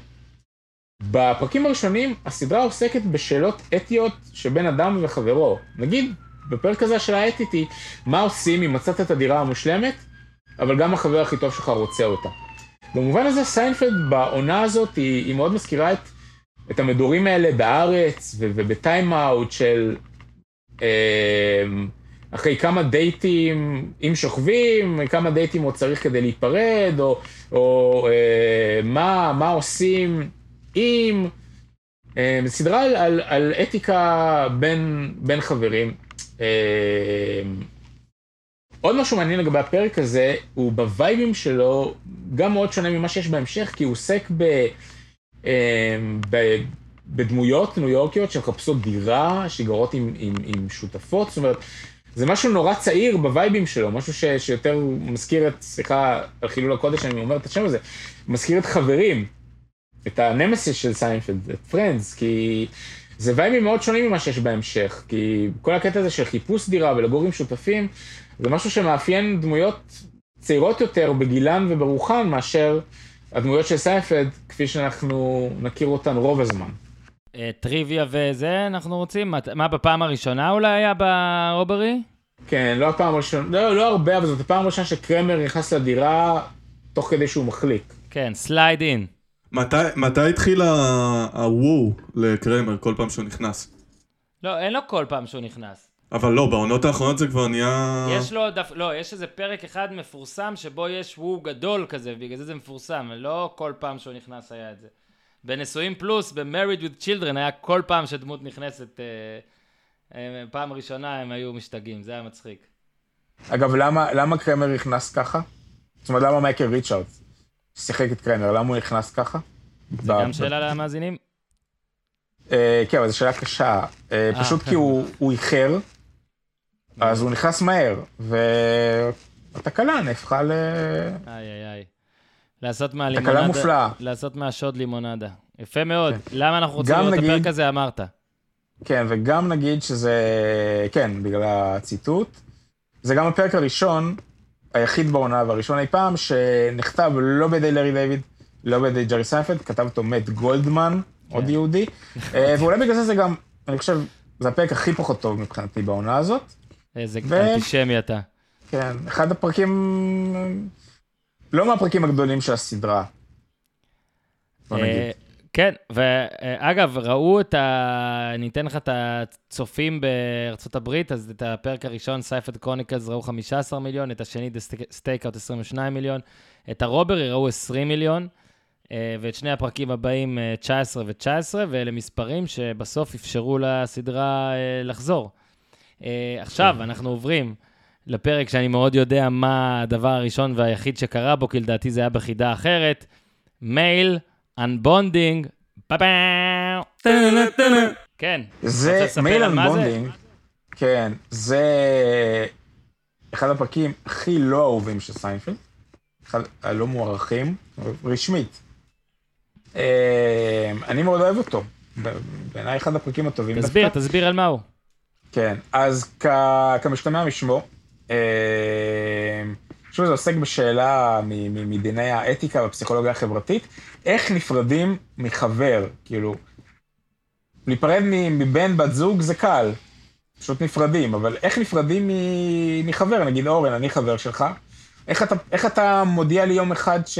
בפרקים הראשונים הסדרה עוסקת בשאלות אתיות שבין אדם וחברו. נגיד, בפרק הזה השאלה האתית היא, מה עושים אם מצאת את הדירה המושלמת, אבל גם החבר הכי טוב שלך רוצה אותה. במובן הזה סיינפלד בעונה הזאת היא, היא מאוד מזכירה את, את המדורים האלה בארץ וב Time Out של אה, אחרי כמה דייטים, אם שוכבים, כמה דייטים עוד צריך כדי להיפרד, או, או אה, מה, מה עושים אם... אה, סדרה על, על, על אתיקה בין, בין חברים. אה, עוד משהו מעניין לגבי הפרק הזה, הוא בווייבים שלו גם מאוד שונה ממה שיש בהמשך, כי הוא עוסק ב, אה, ב, בדמויות ניו יורקיות שמחפשות דירה, שגרות עם, עם, עם שותפות, זאת אומרת, זה משהו נורא צעיר בווייבים שלו, משהו ש, שיותר מזכיר את, סליחה על חילול הקודש, אני אומר את השם הזה, מזכיר את חברים, את הנמסיס של סיינפלד, את Friends, כי זה וייבים מאוד שונים ממה שיש בהמשך, כי כל הקטע הזה של חיפוש דירה ולגור עם שותפים, זה משהו שמאפיין דמויות צעירות יותר בגילן וברוחן מאשר הדמויות של סיינפלד, כפי שאנחנו נכיר אותן רוב הזמן. אה, טריוויה וזה, אנחנו רוצים? מה- מה, בפעם הראשונה אולי היה ב Robbery? כן, לא הפעם הראשונה, לא, לא הרבה, אבל זאת הפעם הראשונה שקרמר נכנס לדירה תוך כדי שהוא מחליק. כן, slide in. מתי, מתי התחיל ה- הוו לקרמר כל פעם שהוא נכנס? לא, אין לו כל פעם שהוא נכנס. אבל לא, בעונות האחרונות זה כבר נהיה... יש לו דף... לא, יש איזה פרק אחד מפורסם שבו יש וו גדול כזה, בגלל זה זה מפורסם, לא כל פעם שהוא נכנס היה את זה. בנשואים פלוס, ב-Married with Children, היה כל פעם שדמות נכנסת, אה, אה, פעם ראשונה הם היו משתגעים, זה היה מצחיק. אגב, למה, למה קרמר נכנס ככה? זאת אומרת, למה מייקל ריצ'רדס שיחק את קרמר, למה הוא נכנס ככה? זה גם שאלה למאזינים? אה, כן, אבל זו שאלה קשה. אה, אה, פשוט כן. כי הוא איחר, אז הוא נכנס מהר, והתקלה נהפכה ל... איי איי איי. לעשות תקלה מהלימונדה... מופלאה. לעשות מהשוד לימונדה. יפה מאוד. כן. למה אנחנו רוצים לראות את הפרק הזה, אמרת. כן, וגם נגיד שזה... כן, בגלל הציטוט. זה גם הפרק הראשון, היחיד בעונה והראשון אי פעם, שנכתב לא בידי לארי דיוויד, לא בידי ג'רי סיינפלד, כתב אותו מאט גולדמן, עוד יהודי. אה, ואולי בגלל זה זה גם, אני חושב, זה הפרק הכי פחות טוב מבחינתי בעונה הזאת. איזה ו- אנטישמי אתה. כן, אחד הפרקים, לא מהפרקים הגדולים של הסדרה. בוא נגיד. אה, כן, ואגב, ראו את ה... אני אתן לך את הצופים בארצות הברית, אז את הפרק הראשון, Seinfeld Chronicles, ראו 15 מיליון, את השני, Stakeout, 22 מיליון, את ה Robbery ראו 20 מיליון, אה, ואת שני הפרקים הבאים, אה, 19 ו-19, ואלה מספרים שבסוף אפשרו לסדרה אה, לחזור. אה, עכשיו, אנחנו עוברים לפרק שאני מאוד יודע מה הדבר הראשון והיחיד שקרה בו, כי לדעתי זה היה בחידה אחרת. Male, Unbonding, פאפאו. כן. זה Male? Unbonding, כן, זה אחד הפרקים הכי לא אהובים של סיינפלד, אחד הלא מוערכים, רשמית. אה, אני מאוד אוהב אותו, בעיניי אחד הפרקים הטובים. תסביר. תסביר על מה הוא. כן, אז כמשתמע משמו, אה, שוב זה עוסק בשאלה מ- מ- מדיני האתיקה והפסיכולוגיה החברתית, איך נפרדים מחבר, כאילו, להיפרד מ- מבן בת זוג זה קל, פשוט נפרדים, אבל איך נפרדים מ- מחבר, נגיד אורן, אני חבר שלך, איך אתה, איך אתה מודיע לי יום אחד ש...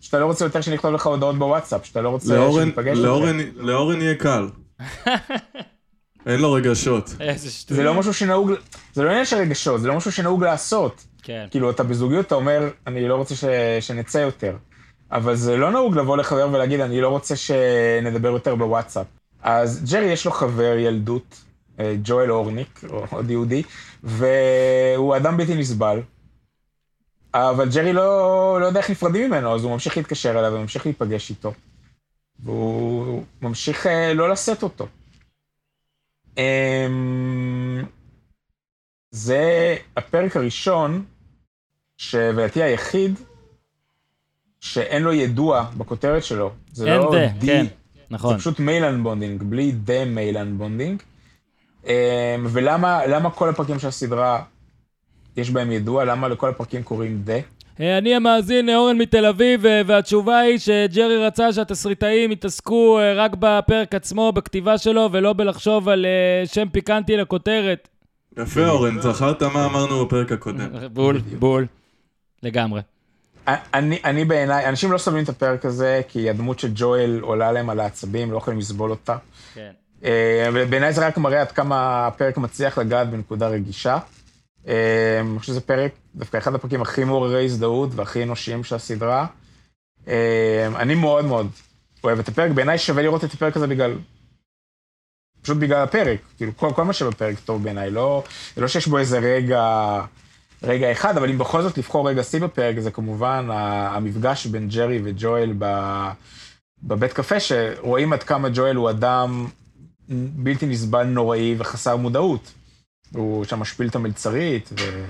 שאתה לא רוצה יותר שאני אכתוב לך הודעות בוואטסאפ, שאתה לא רוצה לאורן, שניפגש? לאורן, לאורן יהיה קל. אין לו רגשות. איזה זה שטויות. לא משהו שנהוג, זה לא עניין של רגשות, זה לא משהו שנהוג לעשות. כן. כאילו, אתה בזוגיות, אתה אומר, אני לא רוצה ש... שנצא יותר. אבל זה לא נהוג לבוא לחבר ולהגיד, אני לא רוצה שנדבר יותר בוואטסאפ. אז ג'רי יש לו חבר ילדות, אה, ג'ואל אורניק, או עוד יהודי, והוא אדם בלתי נסבל. אבל ג'רי לא, לא יודע איך נפרדים ממנו, אז הוא ממשיך להתקשר אליו וממשיך להיפגש איתו. והוא ממשיך אה, לא לשאת אותו. זה הפרק הראשון, שלדעתי היחיד, שאין לו ידוע בכותרת שלו. זה לא זה, די, כן, זה נכון. פשוט Male Unbonding, בלי The Male Unbonding. אמ, ולמה למה כל הפרקים של הסדרה יש בהם ידוע? למה לכל הפרקים קוראים The? אה, אני המאזין אורן מתל אביב, אה, והתשובה היא שג'רי רצה שהתסריטאים יתעסקו אה, רק בפרק עצמו, בכתיבה שלו, ולא בלחשוב על אה, שם פיקנטי לכותרת. יפה אורן, זכרת מה אמרנו בפרק הקודם. בול, בול. לגמרי. אני, אני בעיניי, אנשים לא סובלים את הפרק הזה, כי הדמות של ג'ואל עולה להם על העצבים, לא יכולים לסבול אותה. כן. אה, ובעיניי זה רק מראה עד כמה הפרק מצליח לגעת בנקודה רגישה. אה, אני חושב שזה פרק, דווקא אחד הפרקים הכי מעוררי הזדהות והכי אנושיים של הסדרה. אה, אני מאוד מאוד אוהב את הפרק, בעיניי שווה לראות את הפרק הזה בגלל... פשוט בגלל הפרק, כאילו כל, כל מה שבפרק טוב בעיניי, לא, לא שיש בו איזה רגע, רגע אחד, אבל אם בכל זאת לבחור רגע שיא בפרק, זה כמובן המפגש בין ג'רי וג'ואל ב- בבית קפה, שרואים עד כמה ג'ואל הוא אדם בלתי נסבל, נוראי וחסר מודעות. הוא שם משפיל את המלצרית, ו...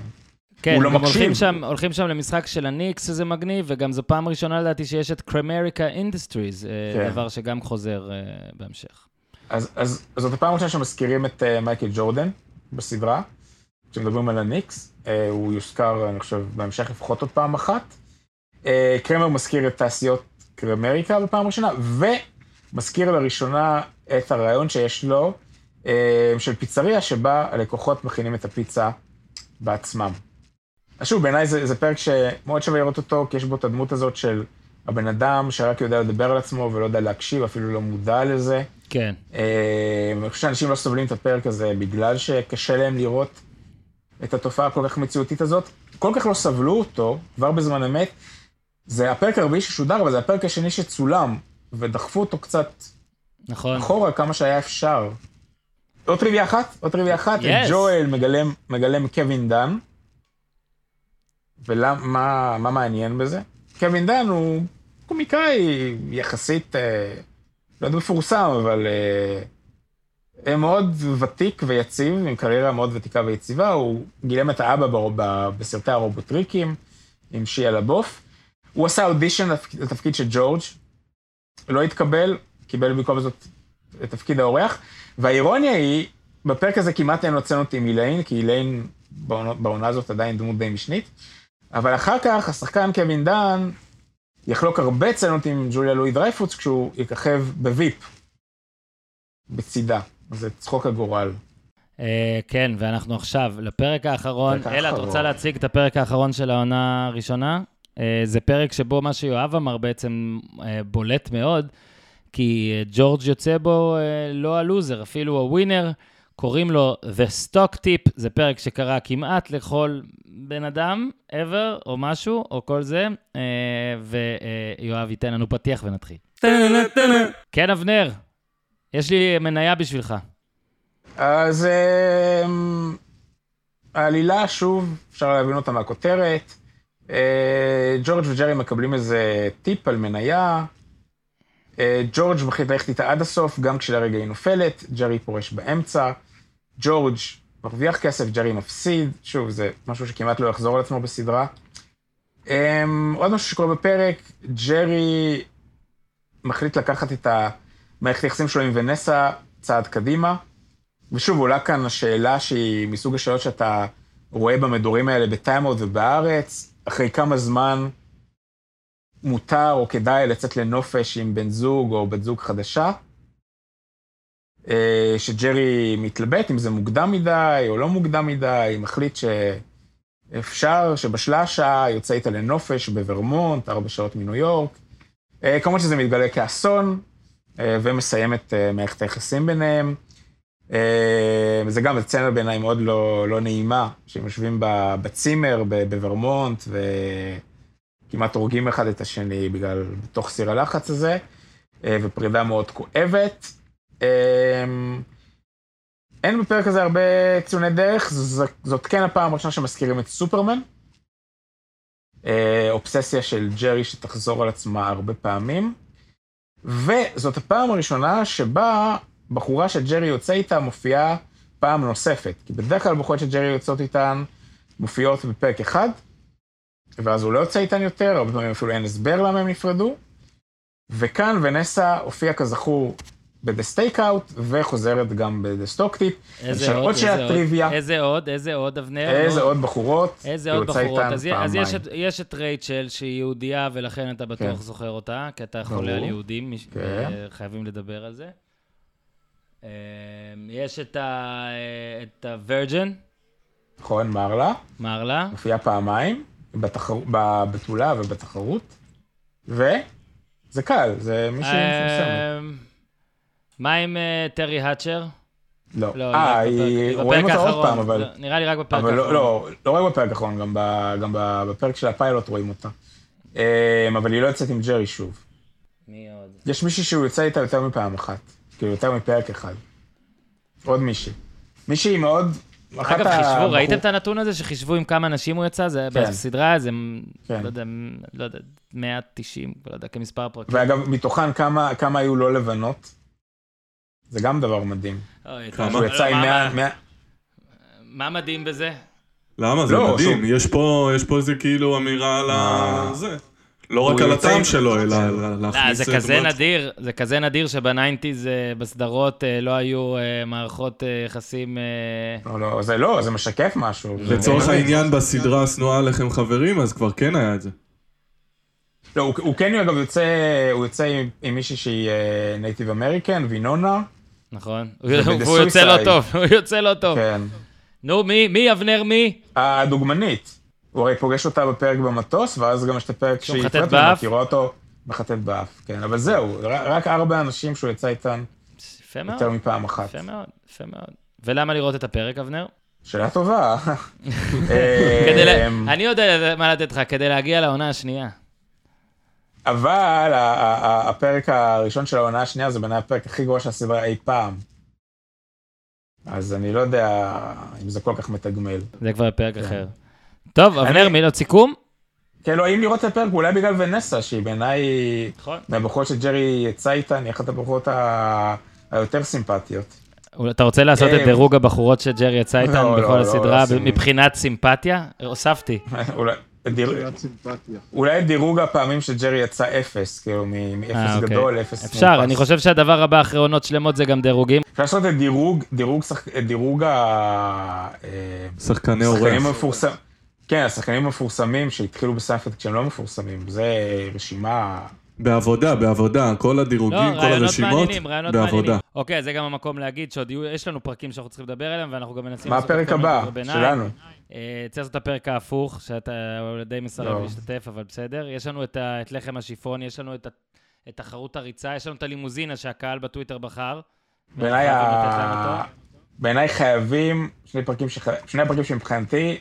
כן, הוא לא מקשיב. הולכים שם, הולכים שם למשחק של הניקס, שזה מגניב, וגם זו פעם ראשונה לדעתי שיש את Kramerica Industries, כן. דבר שגם חוזר אה, בהמשך. אז, אז, אז זאת הפעם הראשונה שמזכירים את uh, מייקל ג'ורדן בסדרה, כשמדברים על הניקס, uh, הוא יוזכר, אני חושב, בהמשך לפחות עוד פעם אחת. Uh, קרמר מזכיר את תעשיות קרמריקה בפעם הראשונה, ומזכיר לראשונה את הרעיון שיש לו uh, של פיצריה, שבה הלקוחות מכינים את הפיצה בעצמם. אז שוב, בעיניי זה, זה פרק שמאוד שווה לראות אותו, כי יש בו את הדמות הזאת של הבן אדם שרק יודע לדבר על עצמו ולא יודע להקשיב, אפילו לא מודע לזה. כן. אה, אני חושב שאנשים לא סובלים את הפרק הזה בגלל שקשה להם לראות את התופעה הכל כך מציאותית הזאת. כל כך לא סבלו אותו, כבר בזמן אמת. זה הפרק הרביעי ששודר, אבל זה הפרק השני שצולם, ודחפו אותו קצת נכון. אחורה כמה שהיה אפשר. עוד טריוויה אחת, עוד טריוויה אחת, Yes. ג'ואל מגלם, מגלם קווין דן. ומה מה מעניין בזה? קווין דן הוא קומיקאי יחסית, אה, לא יודע מפורסם, אבל אה, אה, מאוד ותיק ויציב, עם קריירה מאוד ותיקה ויציבה. הוא גילם את האבא בסרטי הרובוטריקים, עם שיה לבוף. הוא עשה אודישן לתפ- לתפקיד של ג'ורג', לא התקבל, קיבל במקום זאת את תפקיד האורח. והאירוניה היא, בפרק הזה כמעט אין לו צנות עם איליין, כי איליין בעונה הזאת עדיין דמות די משנית. אבל אחר כך השחקן קווין דן יחלוק הרבה צנות עם ג'וליה לואי דרייפוץ כשהוא יככב בוויפ, בצידה. זה צחוק הגורל. אה, כן, ואנחנו עכשיו לפרק האחרון. אלה, את. רוצה להציג את הפרק האחרון של העונה הראשונה? אה, זה פרק שבו מה שיואב אמר בעצם אה, בולט מאוד, כי ג'ורג' יוצא בו לא הלוזר, אפילו הווינר. קוראים לו The Stock Tip, זה פרק שקרה כמעט לכל בן אדם, ever, או משהו, או כל זה, אה, ויואב ייתן לנו פתיח ונתחיל. כן, אבנר, יש לי מניה בשבילך. אז אמ, העלילה, שוב, אפשר להבין אותה מהכותרת. אה, ג'ורג' וג'רי מקבלים איזה טיפ על מניה. אה, ג'ורג' מחליט ללכת איתה עד הסוף, גם כשלרגע היא נופלת, ג'רי פורש באמצע. ג'ורג' מרוויח כסף, ג'רי מפסיד. שוב, זה משהו שכמעט לא יחזור על עצמו בסדרה. אמ, עוד משהו שקורה בפרק, ג'רי מחליט לקחת את המערכת היחסים שלו עם ונסה צעד קדימה. ושוב, עולה כאן השאלה שהיא מסוג השאלות שאתה רואה במדורים האלה בטיימאוט ובארץ, אחרי כמה זמן מותר או כדאי לצאת לנופש עם בן זוג או בת זוג חדשה. אה, שג'רי מתלבט אם זה מוקדם מדי או לא מוקדם מדי, מחליט שאפשר, שבשלה השעה, יוצא איתה לנופש בוורמונט, ארבע שעות מניו יורק. אה, כמובן שזה מתגלה כאסון, אה, ומסיים את מערכת היחסים ביניהם. וזה גם סצנה בעיניי מאוד לא, לא נעימה, שהם יושבים בצימר בוורמונט וכמעט הורגים אחד את השני בגלל, בתוך סיר הלחץ הזה, ופרידה מאוד כואבת. אה, אין בפרק הזה הרבה ציוני דרך, זאת כן הפעם הראשונה שמזכירים את סופרמן. אה, אובססיה של ג'רי שתחזור על עצמה הרבה פעמים. וזאת הפעם הראשונה שבה בחורה שג'רי יוצא איתה מופיעה פעם נוספת. כי בדרך כלל בחורות שג'רי יוצאות איתן מופיעות בפרק אחד, ואז הוא לא יוצא איתן יותר, הרבה פעמים אפילו אין הסבר למה הם נפרדו. וכאן ונסה הופיעה כזכור ב-The Stakeout, וחוזרת גם ב-The Stock Tip. איזה עוד, איזה שאלת עוד, איזה עוד, איזה עוד, אבנר? איזה. עוד בחורות, איזה עוד בחורות? אז, אז יש. את, יש את רייצ'ל שהיא יהודייה ולכן אתה בטוח כן. זוכר אותה, כי אתה חולה. על יהודים. כן. חייבים לדבר על זה. אה, יש את הווירג'ן, נכון, מרלה, מרלה. מופיעה פעמיים, בתחר... בבתולה ובתחרות, וזה קל, זה מישהי מפורסמת. אה, מה עם אה, טרי האצ'ר? לא. לא, אה, בפרק- היא- בפרק רואים אותה עוד. פעם, אבל... לא, נראה לי רק בפרק האחרון. לא, לא, לא רק בפרק האחרון, גם, בפרק של הפיילוט רואים אותה. אמ, אבל היא לא יוצאת עם ג'רי שוב. מי עוד? יש מישהי שהוא יוצא איתה יותר מפעם אחת. כאילו, יותר מפרק אחד. עוד מישהי. מישהי מאוד... אגב, חישבו, ראיתם את הנתון הזה שחישבו עם כמה אנשים הוא יצא? זה כן. בסדרה, זה, כן. לא יודע, לא יודע, 190, לא יודע, כמספר הפרקים. ואגב, מתוכן כמה היו לא לבנות? זה גם דבר מדהים. אוי, כמה? שהוא יצא עם מה- 100... 100 מה מדהים בזה? למה? זה לא, מדהים. יש פה יש פה איזה כאילו אמירה על אה. זה. לא רק הוא על הטעם עם- שלו, אלא לא, להכניס... זה כזה. נדיר, זה כזה נדיר שב nineties אה, בסדרות אה, לא היו אה, מערכות אה, יחסים... אה, לא, לא, זה לא, זה משקף משהו. לצורך העניין בסדרה השנואה עליכם חברים, אז כבר כן היה את זה. לא, הוא, הוא כן, אגב, יוצא, הוא עם מישהי שהיא Native American, וינונה. נכון? והוא יוצא לא. טוב, הוא יוצא לא טוב. כן. נו, מי? מי, אבנר, מי? הדוגמנית. הוא הרי פוגש אותה בפרק במטוס, ואז גם יש את הפרק שהיא מחטט באף? רואה אותו מחטט באף. כן, אבל זהו, רק ארבע אנשים שהוא יצא מאוד, יותר מפעם אחת. יפה מאוד, יפה מאוד. ולמה לראות את הפרק, אבנר? שאלה טובה. ל... אמ, אני יודע מה לתת לך, כדי להגיע לעונה השנייה. אבל ה- ה- ה- הפרק הראשון של העונה השנייה זה בעיניי הפרק הכי גרוע של הסדרה אי פעם. אז אני לא יודע אם זה כל כך מתגמל. זה כבר פרק כן. אחר. טוב, אבנר, מילות סיכום? כאילו, האם לראות את הפרק, אולי בגלל ונסה, שהיא בעיניי, נכון. מהבחורות שג'רי יצא איתן, היא אחת הבחורות ה- היותר סימפטיות. אתה רוצה לעשות את אה, דירוג הבחורות שג'רי יצא איתן לא, בכל לא, לא הסדרה. מבחינת סימפתיה? הוספתי. אולי, סימפתיה. אולי דירוג הפעמים שג'רי יצא אפס, כאילו, מאפס אה, אוקיי. גדול, אפס אפשר, מאופס. אני חושב שהדבר הבא אחרי עונות שלמות זה גם דירוגים. אפשר לעשות את דירוג, דירוג, דירוג ה... אה, שחקני. המפורסמים. כן, השחקנים המפורסמים שהתחילו בסייפט כשהם לא מפורסמים. זה רשימה... בעבודה, בעבודה. כל לא, הדירוגים, כל רעיונות הרשימות, מעניינים, רעיונות בעבודה. מעניינים. אוקיי, זה גם המקום להגיד שעוד יהיו, יש לנו פרקים שאנחנו צריכים לדבר עליהם, ואנחנו גם מנסים מה הפרק הבא. שלנו? אה, צריך לעשות את הפרק ההפוך, שאתה די מסרב לא. להשתתף, אבל בסדר. יש לנו את, ה, את לחם השיפון, יש לנו את, ה, את תחרות הריצה, יש לנו את הלימוזינה שהקהל בטוויטר בחר. בעיניי חייבים שני פרקים, שח... שני הפרקים שמבחינתי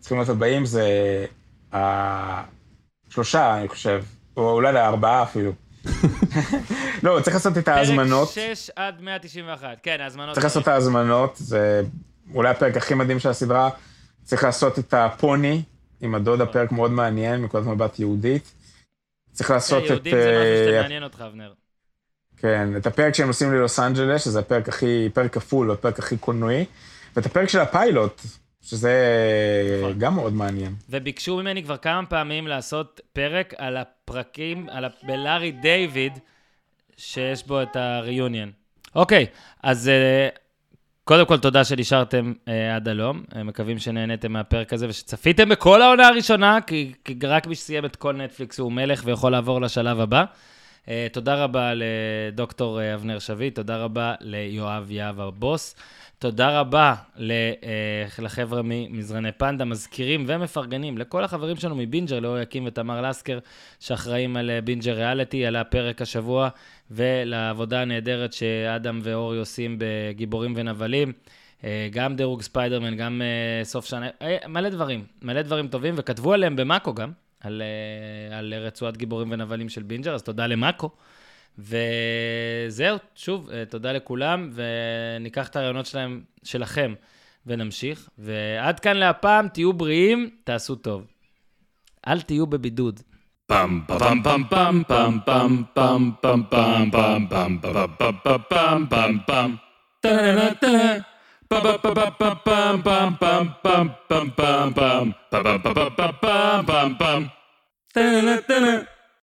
צריכים להיות הבאים זה השלושה, אני חושב, או אולי לארבעה אפילו. לא, צריך לעשות את ההזמנות, פרק 6 עד 191, כן, ההזמנות. צריך לעשות את ההזמנות, זה אולי הפרק הכי מדהים של הסדרה. צריך לעשות את הפוני עם הדודה, פרק מאוד מעניין, מנקודת מבט יהודית. צריך לעשות את... יהודים זה משהו אה, שמעניין אותך, אבנר. כן, את הפרק שהם נוסעים ללוס אנג'לס, שזה הפרק הכי, פרק כפול, הפרק הכי קולנועי, ואת הפרק של הפיילוט, שזה נכון. גם מאוד מעניין. וביקשו ממני כבר כמה פעמים לעשות פרק על הפרקים, על ה... בלארי דיוויד, שיש בו את הריוניון. אוקיי, אז אה, קודם כל תודה שנשארתם אה, עד הלום. אה, מקווים שנהניתם מהפרק הזה ושצפיתם בכל העונה הראשונה, כי, כי רק מי שסיים את כל נטפליקס הוא מלך ויכול לעבור לשלב הבא. אה, תודה רבה לדוקטור אה, אבנר שביט, תודה רבה ליואב יהב הבוס. תודה רבה אה, לחבר'ה ממזרני פנדה, מזכירים ומפרגנים לכל החברים שלנו מבינג'ר, לאור יקים ותמר לסקר, שאחראים על אה, בינג'ר ריאליטי, על הפרק השבוע, ולעבודה הנהדרת שאדם ואורי עושים בגיבורים ונבלים. אה, גם דירוג ספיידרמן, גם סוף שנה, מלא דברים, מלא דברים טובים, וכתבו עליהם במאקו גם, על, על רצועת גיבורים ונבלים של בינג'ר, אז תודה למאקו. וזהו, שוב, תודה לכולם, וניקח את הרעיונות שלהם, שלכם ונמשיך. ועד כאן להפעם, תהיו בריאים, תעשו טוב. אל תהיו בבידוד. Bum bum bum bum bum bum bum bum bum bum bum bum bum bum bum bum